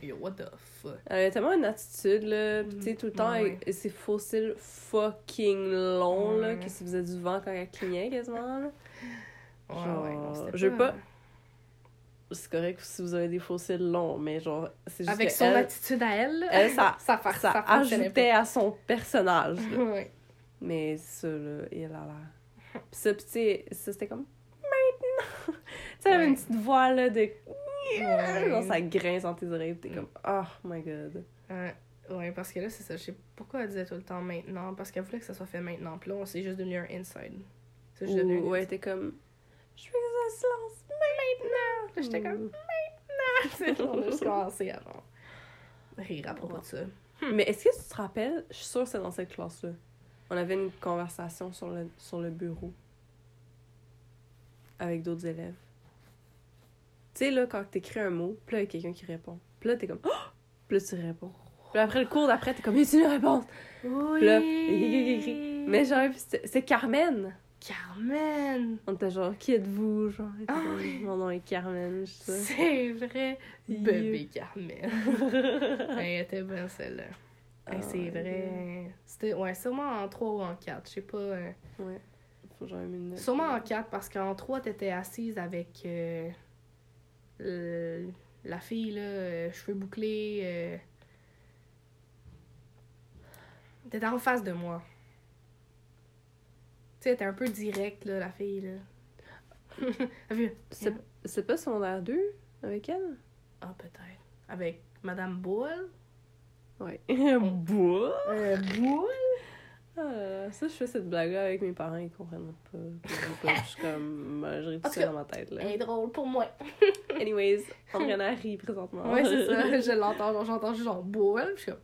Yo, what the fuck? Elle avait tellement une attitude, là. Puis, tu sais, tout le temps, Ouais, avec ses fossiles fucking longs, là, Ouais. qui se faisait du vent quand elle clignait quasiment, là. Ouais, Genre, ouais, non, je veux pas- C'est correct si vous avez des fossiles longs, mais genre, c'est juste Avec que son elle, attitude à elle, elle, ça, ça, ça, ça ajoutait à son personnage. Ouais. Mais ça, là, il a l'air. Ça, pis tu sais, ça, c'était comme. Maintenant! tu sais, elle avait une petite voix, là, de. Ouais. Genre, ça grince dans tes oreilles, pis t'es comme. Oh my god. Ouais, parce que là, c'est ça. Je sais pourquoi elle disait tout le temps maintenant. Parce qu'elle voulait que ça soit fait maintenant. Puis là, on s'est juste devenu un inside. C'est juste devenu ouais, t'es comme. Je veux que ça se lance maintenant! Là, j'étais comme, Mm. on a juste commencé à genre, rire à propos de ça. Mais est-ce que tu te rappelles? Je suis sûre que c'est dans cette classe-là. On avait une conversation sur le, sur le bureau. Avec d'autres élèves. Tu sais, là, quand t'écris un mot, puis là, il y a quelqu'un qui répond. Puis là, t'es comme, oh! Puis là, tu réponds. Puis après, le cours d'après, t'es comme, y a une réponse? Oui. Puis là. Mais genre, c'est c'est Carmen. Carmen! On était genre, qui êtes-vous? Genre, comme, oui. mon nom est Carmen, je sais. C'est vrai! Bébé Carmen. Elle était bonne celle-là. Ah, c'est vrai. C'était ouais, sûrement en 3 ou en 4. Je sais pas. euh, Ouais. Faut genre une. Sûrement en 4 parce qu'en 3, t'étais assise avec euh, le- la fille, là, euh, cheveux bouclés. euh, T'étais en face de moi. Tu sais, t'es un peu direct, là, la fille, là. T'as vu? C'est c'est pas secondaire 2 avec elle? Ah, peut-être. Avec Madame Boule? Ouais. Bois? Euh, Boule? Ah ça, je fais cette blague-là avec mes parents, ils comprennent pas. Je suis comme, je ris tout que- dans ma tête, là. Elle est drôle pour moi. Anyways, Andréana rit présentement. Ouais, c'est ça. Je l'entends. J'entends juste genre Boule. Je suis comme.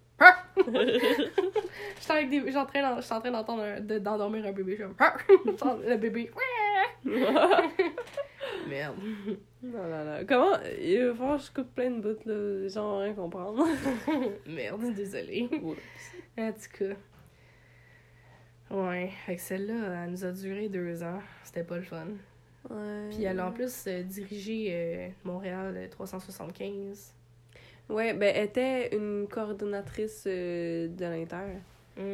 J'étais avec des. J'étais en train d'entendre un- d'endormir un bébé. Comme. Ah! Le bébé. Merde. Non, non, non. Comment. Il va falloir que je coupe plein de bouts, là. Les gens vont rien comprendre. Merde, désolée. En tout cas. Ouais, avec celle-là, elle nous a duré deux ans. C'était pas le fun. Ouais. Puis elle a en plus euh, dirigé euh, Montréal euh, 375. Ouais, ben, elle était une coordonnatrice euh, de l'Inter.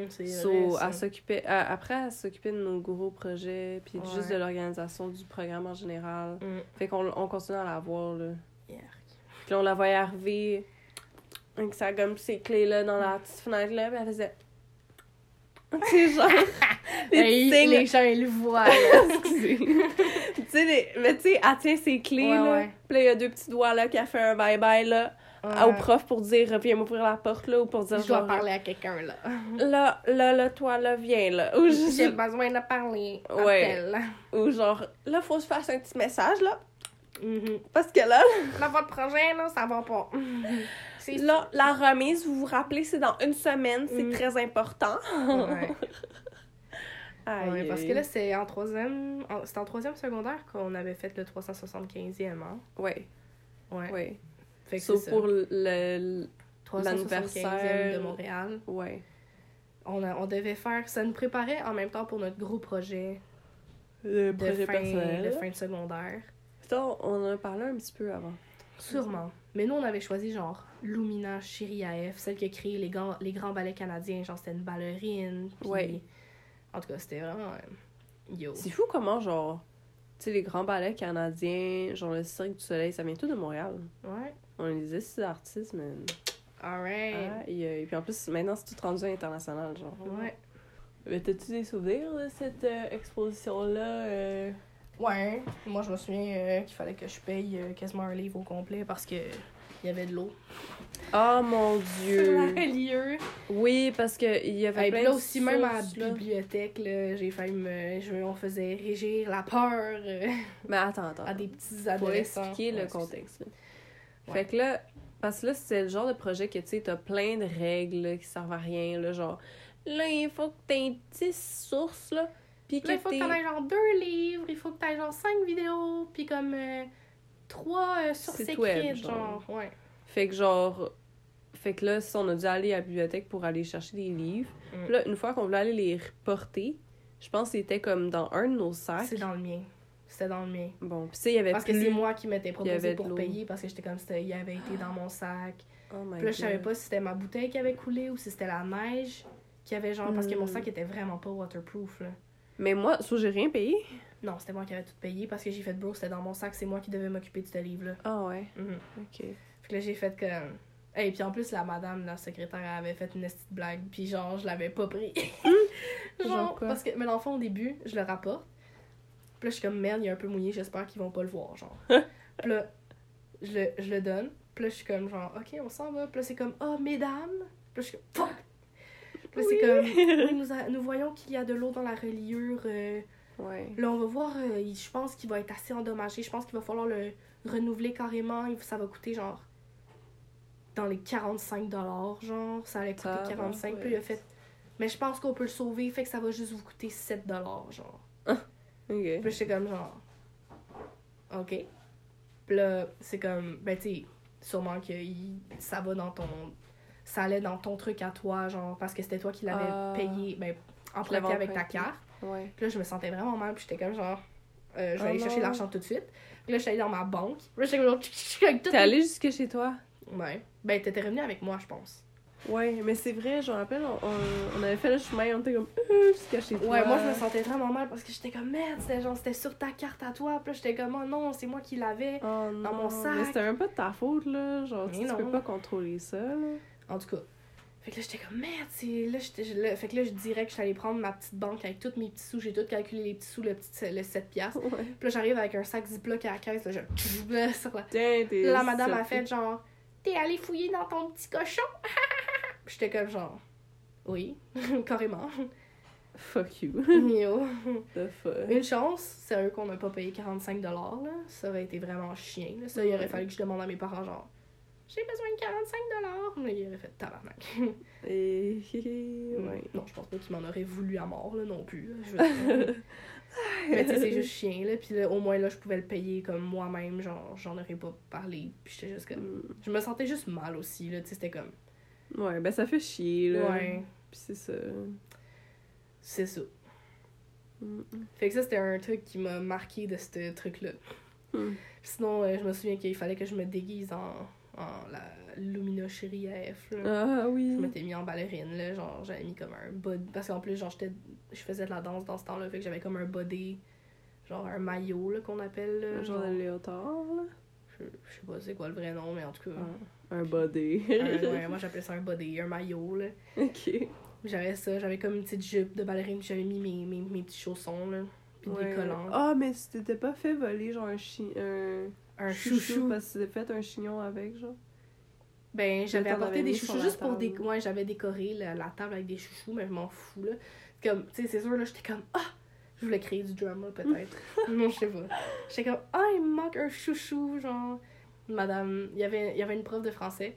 C'est So, elle s'occupait. Après, elle s'occupait de nos gros projets, puis Ouais. juste de l'organisation du programme en général. Hum, Fait qu'on on continue à la voir, là. yark. Puis on la voyait arriver avec sa gomme ses clés là dans la petite fenêtre là, puis elle faisait. C'est genre. les signes. les gens, ils le voient. Excusez. tu sais, mais tu sais, elle tient ses clés Ouais, là. Puis il y a deux petits doigts là qui a fait un bye-bye là au Ouais. prof pour dire viens m'ouvrir la porte là ou pour dire Je dois parler à quelqu'un, là. Là, là, là, toi là, viens là. Ou, J'ai besoin de parler. Ouais. Appelle. ou genre, là, faut que je fasse un petit message là. Mhm. Parce que là, Là, votre projet, là, ça va pas. C'est là, la remise, vous vous rappelez, c'est dans une semaine, c'est Mm. très important. Ouais. Ouais, parce que là, c'est en troisième... C'est en troisième secondaire qu'on avait fait le 375e, hein? Ouais, Ouais. ouais. Fait que Sauf c'est ça. pour le, le- 375e l'anniversaire. de Montréal. Ouais. On, a- on devait faire... Ça nous préparait en même temps pour notre gros projet Le de, projet fin, personnel. de fin de secondaire. Ça, on en a parlé un petit peu avant. Sûrement. Mais nous, on avait choisi genre Lumina Chiriaef, celle qui a créé les, grands- les grands ballets canadiens. Genre, c'était une ballerine. puis- Ouais. En tout cas, c'était vraiment. euh, Yo. C'est fou comment, genre, tu sais, les grands ballets canadiens, genre le Cirque du Soleil, ça vient tout de Montréal. Ouais. On les disait, c'est artistes, mais. Alright. Ah, et, et puis en plus, maintenant, c'est tout rendu international, genre. Ouais. Mais t'as-tu des souvenirs de cette euh, exposition-là? euh? Ouais. Moi, je me souviens euh, qu'il fallait que je paye quasiment un livre au complet parce que il y avait de l'eau. Oh mon dieu! lieu. Oui, parce que il y avait Et plein là de aussi, même à la bibliothèque, là, j'ai failli me. je- on faisait régir la peur Mais attends, attends. à des petits Pour adolescents. expliquer Ouais, le contexte. Ouais. Fait que là, parce que là, c'est le genre de projet que, tu sais, t'as plein de règles là, qui servent à rien, là, genre, là, il faut que t'aies une petite source, là, que Là, il faut que t'aies- t'en aies genre deux livres, il faut que t'aies genre cinq vidéos, puis comme euh, trois euh, sources écrites, web, genre. genre. Ouais. Fait que, genre, fait que là, si on a dû aller à la bibliothèque pour aller chercher des livres, Mm. Puis là, une fois qu'on voulait aller les reporter, je pense que c'était comme dans un de nos sacs. C'est dans le mien. C'était dans le mien. Bon, puis ça, il y avait Parce que c'est moi qui m'étais proposé pour payer parce que j'étais comme il avait été dans mon sac. Oh my Puis là, je savais pas si c'était ma bouteille qui avait coulé ou si c'était la neige qui avait genre. Parce que mon Mm. sac était vraiment pas waterproof, là. Mais moi, ça, j'ai rien payé. Non, c'était moi qui avais tout payé parce que j'ai fait bro, c'était dans mon sac, c'est moi qui devais m'occuper de ce livre-là. Ah ouais, Mhm. ok. Fait que là, j'ai fait comme. Et puis en plus, la madame, la secrétaire, elle avait fait une petite blague, puis genre, je l'avais pas pris. genre, Genre quoi? parce que, mais l'enfant, au début, je le rapporte. Puis là, je suis comme merde, il est un peu mouillé, j'espère qu'ils vont pas le voir, genre. puis là, je le, je le donne. Puis là, je suis comme genre, ok, on s'en va. Puis là, c'est comme, oh, mesdames. Puis là, je suis comme, fuck. Puis là, c'est comme, oui, nous, a- nous voyons qu'il y a de l'eau dans la reliure. euh, Ouais. Là, on va voir, euh, je pense qu'il va être assez endommagé. Je pense qu'il va falloir le renouveler carrément. Ça va coûter genre dans les 45 genre. Ça allait coûter Ça va, 45. ouais. Puis il a fait, mais je pense qu'on peut le sauver, fait que ça va juste vous coûter 7 genre. Puis j'étais comme genre, ok. Puis là, c'est comme, ben, tu sais, sûrement que il- ça va dans ton. Ça allait dans ton truc à toi, genre, parce que c'était toi qui l'avais Ah. payé, ben, emprunté avec ta carte. Ouais. Puis là, je me sentais vraiment mal, puis j'étais comme genre, euh, je vais Oh aller chercher l'argent tout de suite. Puis là, j'étais allée dans ma banque. Puis là, j'étais comme genre, T'es allé jusque chez toi? Ouais. Ben, t'étais revenu avec moi, je pense. Ouais, mais c'est vrai, je me rappelle, on, on- on avait fait le chemin, on était comme euh, jusqu'à chez toi. Ouais, moi, je me sentais vraiment mal parce que j'étais comme, merde, c'était genre, c'était sur ta carte à toi. Puis là, j'étais comme, oh non, c'est moi qui l'avais. Oh non. dans mon sac. Mais c'était même pas de ta faute, là. Genre, tu, peux pas contrôler ça, là. En tout cas. Fait que là, j'étais comme, merde, c'est. Là, j'étais. là- Fait que là, je dirais que je suis allée prendre ma petite banque avec tous mes petits sous. J'ai tout calculé les petits sous, le, petit, le 7 piastres. Ouais. Puis là, j'arrive avec un sac Ziploc à la caisse, là, je. Tiens, la madame a fait genre, t'es allé fouiller dans ton petit cochon? J'étais comme genre, oui, carrément. Fuck you. Yo. The fuck. Une chance, c'est eux qu'on n'a pas payé 45$, là. Ça aurait été vraiment chien, là. Ça, il aurait fallu que je demande à mes parents, genre, j'ai besoin de 45$. Mais il aurait fait tabarnak. Et. Ouais. Non, je pense pas qu'il m'en aurait voulu à mort, là, non plus. là. Je veux dire. Mais tu sais, c'est juste chien, là. Puis là, au moins, là, je pouvais le payer comme moi-même. Genre, j'en aurais pas parlé. Puis j'étais juste comme. Mm. Je me sentais juste mal aussi, là. Tu sais, c'était comme. Ouais, ben ça fait chier, là. Ouais, Puis c'est ça. c'est ça. Mm. Fait que ça, c'était un truc qui m'a marqué de ce truc-là. Mm. Sinon, euh, je me souviens qu'il fallait que je me déguise en, en la Lumina Chérie AF. Là. Ah oui. Je m'étais mis en ballerine, là. Genre, j'avais mis comme un body. Parce qu'en plus, genre, j'étais... je faisais de la danse dans ce temps-là. Fait que j'avais comme un body. Genre un maillot, là, qu'on appelle. Là, Un genre de léotard, là. Je, je sais pas c'est quoi le vrai nom, mais en tout cas. Un body. un- ouais, moi, j'appelais ça un body, un maillot, là. ok. J'avais ça, j'avais comme une petite jupe de ballerine, puis j'avais mis mes, mes, mes petits chaussons, là. Puis des collants. Ah, mais si t'étais pas fait voler, genre un chi... un... un chouchou, chouchou. parce que t'as fait un chignon avec, genre. Ben, j'avais apporté des chouchous juste pour des. Ouais, j'avais décoré la, la table avec des chouchous, mais je m'en fous, là. Comme, tu sais, c'est sûr, là, j'étais comme, ah! Je voulais créer du drama, peut-être. non, je sais pas. J'étais comme, ah, il me manque un chouchou, genre. Madame, il y avait, il y avait une prof de français.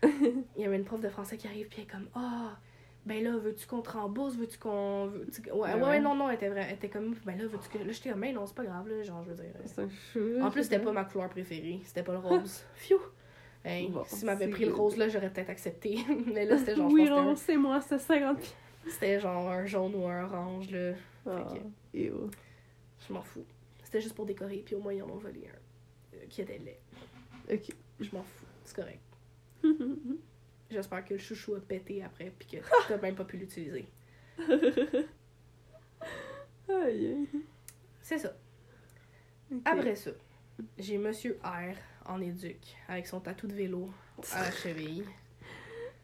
Il y avait une prof de français qui arrive, puis elle est comme, ah! Ben là, veux-tu qu'on te rembourse? Veux-tu qu'on. que- Ouais, Ben ouais, ouais. non, non, elle était, vrai, elle était comme, ben là, veux-tu que. Là, j'étais comme, ben non, c'est pas grave, là, genre, je veux dire. C'est chou. En plus, c'était pas ma couleur préférée. C'était pas le rose. Phew! Hey, Bon, si m'avait c'est pris le rose, là, j'aurais peut-être accepté. Mais là, c'était genre, Oui, que non, c'est moi, c'était 50 c'était genre un jaune ou un orange, là. Ah, Fait ew. Je m'en fous. C'était juste pour décorer, puis au moins, ils en ont volé un. euh, qui était laid. Ok. Je m'en fous. C'est correct. J'espère que le chouchou a pété après, puis que t'as même pas pu l'utiliser. C'est ça. Après ça, j'ai Monsieur R en éduc, avec son tatou de vélo à la cheville.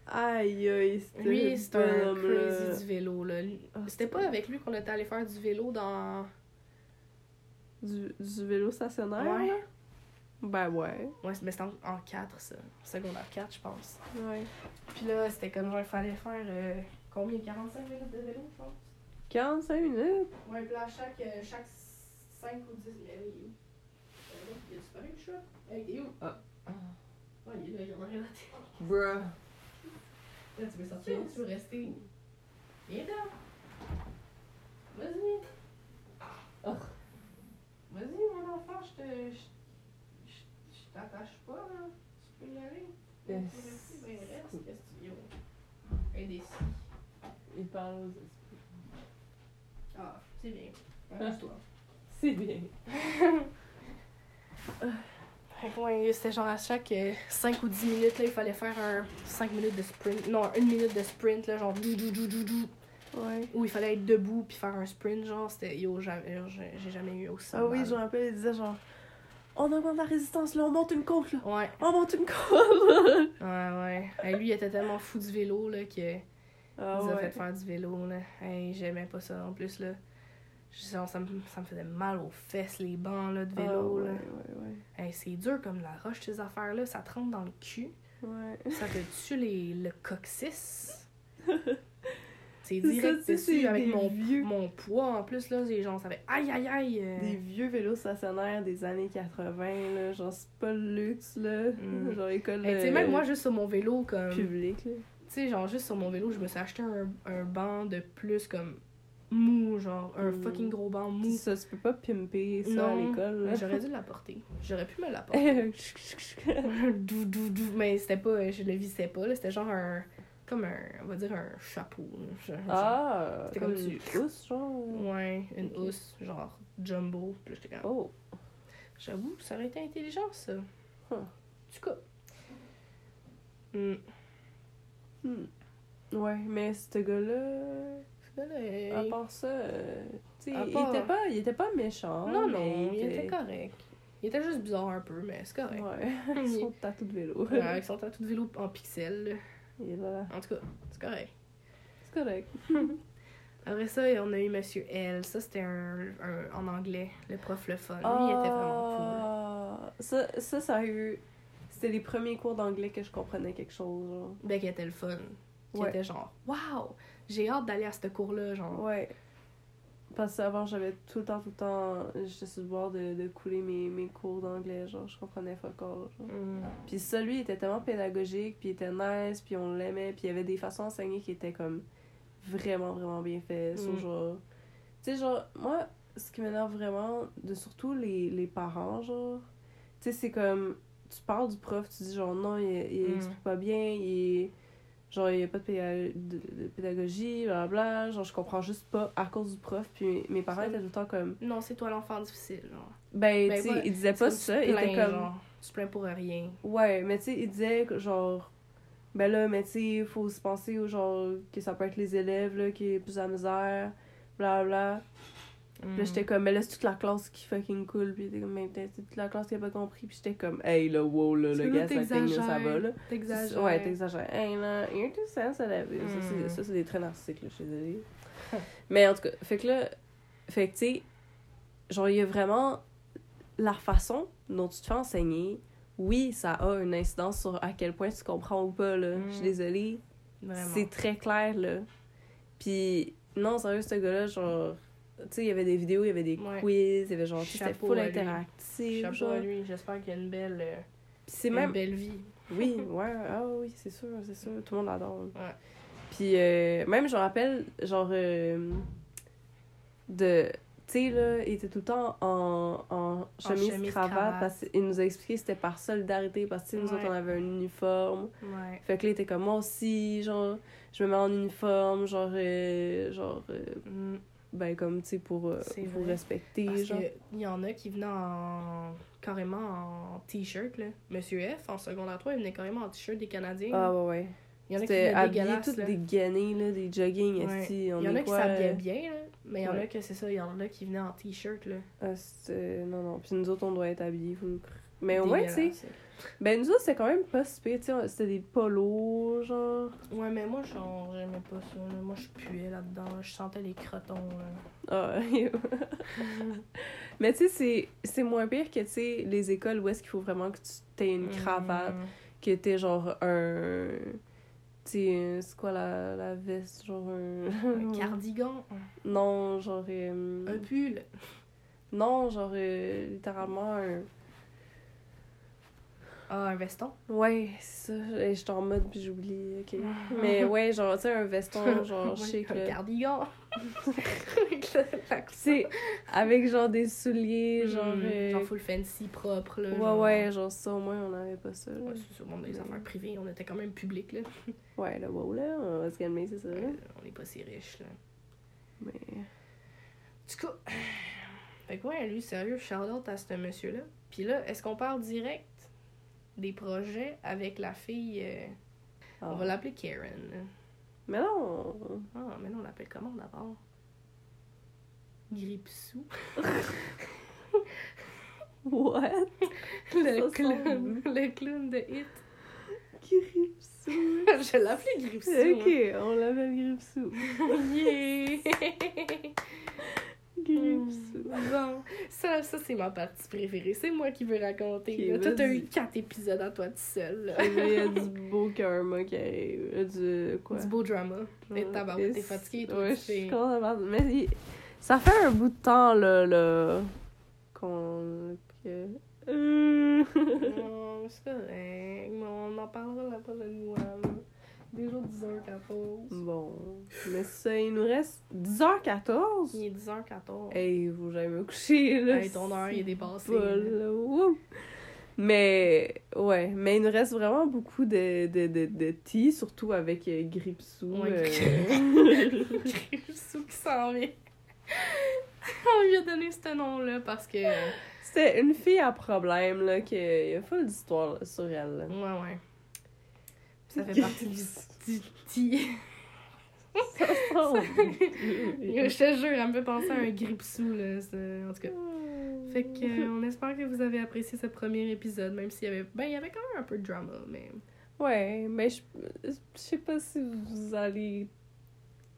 Aïe, aïe, c'était Lui, c'est un crazy du vélo, là. Ah, C'était pas avec lui qu'on était allé faire du vélo dans. Du, du vélo stationnaire, Ouais. Ben ouais. Ouais, mais c'était en, en 4, ça. Secondaire 4, je pense. Ouais. Puis là, c'était comme genre, il fallait faire euh, combien? 45 minutes de vélo, je pense? 45 minutes? Ouais, puis là, chaque, euh, chaque 5 ou 10 minutes. Il est où Euh, Il a disparu le chat Hey, il est où? Ah. Ah, il est là, il en a rien à. Bruh. Là, tu veux sortir ou tu veux rester? Viens là. Vas-y. Oh. Vas-y, mon enfant, je te. Je, je, je t'attache pas, là. Tu peux y aller. Yes. Tu veux rester, ben reste. Qu'est-ce que tu des six. Il parle aux esprits. Ah, c'est bien. Arrange-toi. C'est bien. Fait que, ouais, c'était genre à chaque 5 ou 10 minutes, là, il fallait faire un 5 minutes de sprint. Non, une minute de sprint, là, genre dou dou dou dou dou. Ouais. Où il fallait être debout puis faire un sprint, genre, c'était yo, jamais- j'ai jamais eu aussi. Ah oui, je me rappelle, il disait genre, on augmente la résistance, là, on monte une côte, là. Ouais, On monte une côte. ouais, ouais. Lui, il était tellement fou du vélo, là, que. ah nous a ouais. fait faire du vélo, là. Hey, j'aimais pas ça en plus, là. Je- genre, ça, me, ça me faisait mal aux fesses, les bancs, là, de Ah vélo, ouais, là. ouais, ouais. Hey, c'est dur comme la roche, ces affaires-là. Ça te rentre dans le cul. Ouais. Ça te tue les, le coccyx. C'est ça, direct tu sais, dessus avec mon, vieux- mon poids en plus, là. Les gens, ça fait aïe aïe aïe. euh. Des vieux vélos stationnaires des années 80, là. Genre, c'est pas le luxe, là. Mm. Genre, école Hey, tu sais, euh, même moi, juste sur mon vélo, comme. Tu publique, là. sais, genre, juste sur mon vélo, je me suis acheté un, un banc de plus, comme. mou, genre, un Mm. fucking gros banc mou. Ça, tu peux pas pimper ça à Non, l'école. là. mais J'aurais dû l'apporter. J'aurais pu me l'apporter. dou, dou, dou. Mais c'était pas, je le vissais pas, là. C'était genre un. Comme un. On va dire un chapeau. Genre- Ah, C'était comme comme une housse, genre? Ouais, une Ok. housse, genre jumbo. Puis j'étais comme. Oh. J'avoue, ça aurait été intelligent, ça. Huh. En tout cas. Hmm. Hmm. Ouais, mais ce gars-là, Ce gars-là, à part ça, euh, tu sais, À il, était pas, il était pas méchant. Non, mais non, il était correct. Il était juste bizarre un peu, mais c'est correct. Ouais, son tatou de vélo. Ouais, avec son tatou de vélo en pixels. En tout cas, c'est correct. C'est correct. Après ça, on a eu Monsieur L. Ça, c'était un, un- en anglais, le prof le fun. Lui, il était vraiment Ah, Ça, ça, sérieux, c'était les premiers cours d'anglais que je comprenais quelque chose, genre. cool. Ben, qui était le fun. Qui Ouais. était genre, waouh, j'ai hâte d'aller à ce cours-là, genre. Ouais. Parce qu'avant, j'avais tout le temps, tout le temps, j'étais sur le bord de, de couler mes, mes cours d'anglais, genre, je comprenais all, genre. Mm. Puis ça, lui, il était tellement pédagogique, puis il était nice, puis on l'aimait, puis il y avait des façons d'enseigner qui étaient comme vraiment, vraiment bien faites. Mm. genre... Tu sais, genre, moi, ce qui m'énerve vraiment, de surtout les, les parents, genre, tu sais, c'est comme, tu parles du prof, tu dis genre, non, il, il Mm. explique pas bien, il. Genre, il n'y a pas de, péda- de, pédagogie, blablabla. Genre, je comprends juste pas à cause du prof. Puis mes parents étaient tout le temps comme. Non, c'est toi l'enfant difficile, genre. Ben, Ben, tu sais, ils disaient pas ça. Ils étaient comme. genre. Tu te plains pour rien. Ouais, mais tu sais, il disait que genre. Ben là, mais tu sais, il faut se penser au genre. que ça peut être les élèves, là, qui est plus à misère, blablabla. Puis là, j'étais comme, mais là, c'est toute la classe qui fucking cool. Puis il était comme, mais c'est toute la classe qui a pas compris. Puis j'étais comme, hey, là, wow, là, le gars, ça ça va, là. T'exagères. Ouais, t'exagères. Hey, là, il y a tout ça, ça l'a vu. Ça, c'est- Mm. Ça, c'est des traits narcissiques, là, je suis désolée. Mais en tout cas, fait que là, fait que tu sais, genre, il y a vraiment la façon dont tu te fais enseigner. Oui, ça a une incidence sur à quel point tu comprends ou pas, là. Je suis Mm. désolée. C'est très clair, là. Puis, non, sérieux, ce gars-là, genre, tu sais, il y avait des vidéos, il y avait des Ouais. quiz, il y avait genre, c'était full interactif. Chapeau genre. à lui. J'espère qu'il y a une belle, euh, c'est même. belle vie. Oui, ouais, ah oui, c'est sûr, c'est sûr. Tout le monde l'adore. Ouais. Puis euh, même, je me rappelle, genre, euh, de. Tu sais, là, il était tout le temps en, en chemise, chemise, cravate, cravate. parce qu'il nous a expliqué que c'était par solidarité, parce que nous Ouais. autres, on avait un uniforme. Ouais. Fait que là, il était comme moi aussi, genre, je me mets en uniforme, genre, euh, genre, Mm. Ben, comme, tu sais, pour, euh, vrai. respecter, Parce genre. qu'il y en a qui venaient en... carrément en t-shirt, là. Monsieur F, en secondaire 3, il venait carrément en t-shirt des Canadiens. Ah, ouais, ouais. il y en a qui toutes là. des gainés, là, des jogging, Ouais. Il y en a qui s'habillaient euh, bien, là. Mais il y en a que c'est ça, il y en a qui venaient en t-shirt, là. Ah, non, non. Puis nous autres, on doit être habillés. vous me cr- Mais au moins, tu sais, ben nous autres, c'était quand même pas si pire, tu sais, c'était des polos, genre. Ouais, mais moi, genre, j'aimais pas ça. là. Moi, je puais là-dedans. là. Je sentais les crotons. Ah, Mais tu sais, c'est- c'est moins pire que, tu sais, les écoles où est-ce qu'il faut vraiment que tu aies une cravate, Mm. que t'aies genre un. Tu sais, c'est quoi la, la veste, genre un. Un cardigan. non, genre. euh, Un pull. Non, genre, euh, littéralement un. Ah, un veston? Ouais, c'est ça. Je suis en mode puis j'oublie, ok. Mhm. Mais ouais, genre, tu sais, un veston, genre, chic, Un cardigan. Sais, avec genre des souliers, genre. Mm, euh, Genre full fancy, propre. Là, ouais, genre... ouais, genre ça, au moins, on n'avait pas ça. Là. Ouais, c'est monde des Mais- affaires privées. On était quand même public, là. Ouais, là, wow, là, on va se calmer, c'est ça. là. Euh, on est pas si riches, là. Mais. Du coup, fait que ouais, lui, sérieux, shout-out à ce monsieur-là. Puis là, est-ce qu'on parle direct des projets avec la fille... euh, ah. On va l'appeler Karen. Mais non! Ah, mais non, on l'appelle comment d'abord? Gripsou. What? Le clown, le clown de Hit. Gripsou! Je l'appelais Gripsou. ok, on l'appelle Gripsou. hein. Yeah! Gripsou. Bon, ça, ça c'est ma partie préférée. C'est moi qui veux raconter. Ok, là. Toi, t'as eu quatre épisodes à toi tout seul. Il y a du beau karma qui arrive. euh, Du. Quoi? Du beau drama. Et tabarouette, t'es fatiguée, toi, Ouais, tu je suis fais- complètement- Mais ça fait un bout de temps, là, là qu'on... que... Euh. Non, c'est correct. mais On en parlera la prochaine fois. Déjà 10h14. Bon. Mais ça, il nous reste 10h14. Il est 10h14. Hey, faut j'aille me coucher, là. Hey, ton heure, il est dépassé. Pas, là. Mais, ouais. Mais il nous reste vraiment beaucoup de, de, de, de tea, surtout avec euh, Gripsou. Ouais, euh, Sou qui s'en vient. On lui a donné ce nom-là parce que. Ouais, C'était une fille à problème, là, qu'il y a full d'histoires sur elle. là. ouais. Ça fait partie du, tea. Oh, Je te jure, elle me fait penser à un gripsou, là. En tout cas. Fait que, euh, on espère que vous avez apprécié ce premier épisode, même s'il y avait. Ben, il y avait quand même un peu de drama, mais. Ouais, mais je je sais pas si vous allez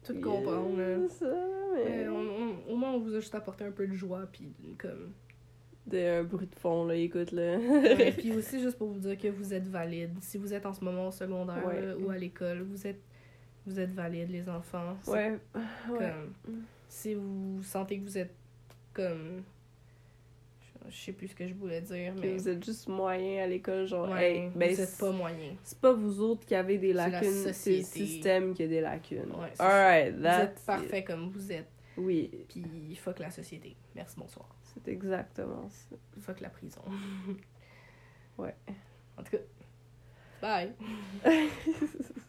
Tout comprendre, là. C'est ça, mais... Euh, on- on- au moins, on vous a juste apporté un peu de joie, puis comme. De un bruit de fond, là, écoute, là. Ouais, puis aussi, juste pour vous dire que vous êtes valide. Si vous êtes en ce moment au secondaire Ouais. là, ou à l'école, vous êtes, vous êtes valide, les enfants. Ouais, ouais. Comme, si vous sentez que vous êtes comme. Je, sais plus ce que je voulais dire, Que mais. vous êtes juste moyen à l'école, genre, hey, ben, vous êtes pas moyen. c'est pas vous autres qui avez des la lacunes, c'est le système qui a des lacunes. Alright, Vous êtes parfait comme vous êtes. Oui, Puis fuck la société. Merci, bonsoir. C'est exactement ça. Fuck la prison. Ouais. En tout cas, bye.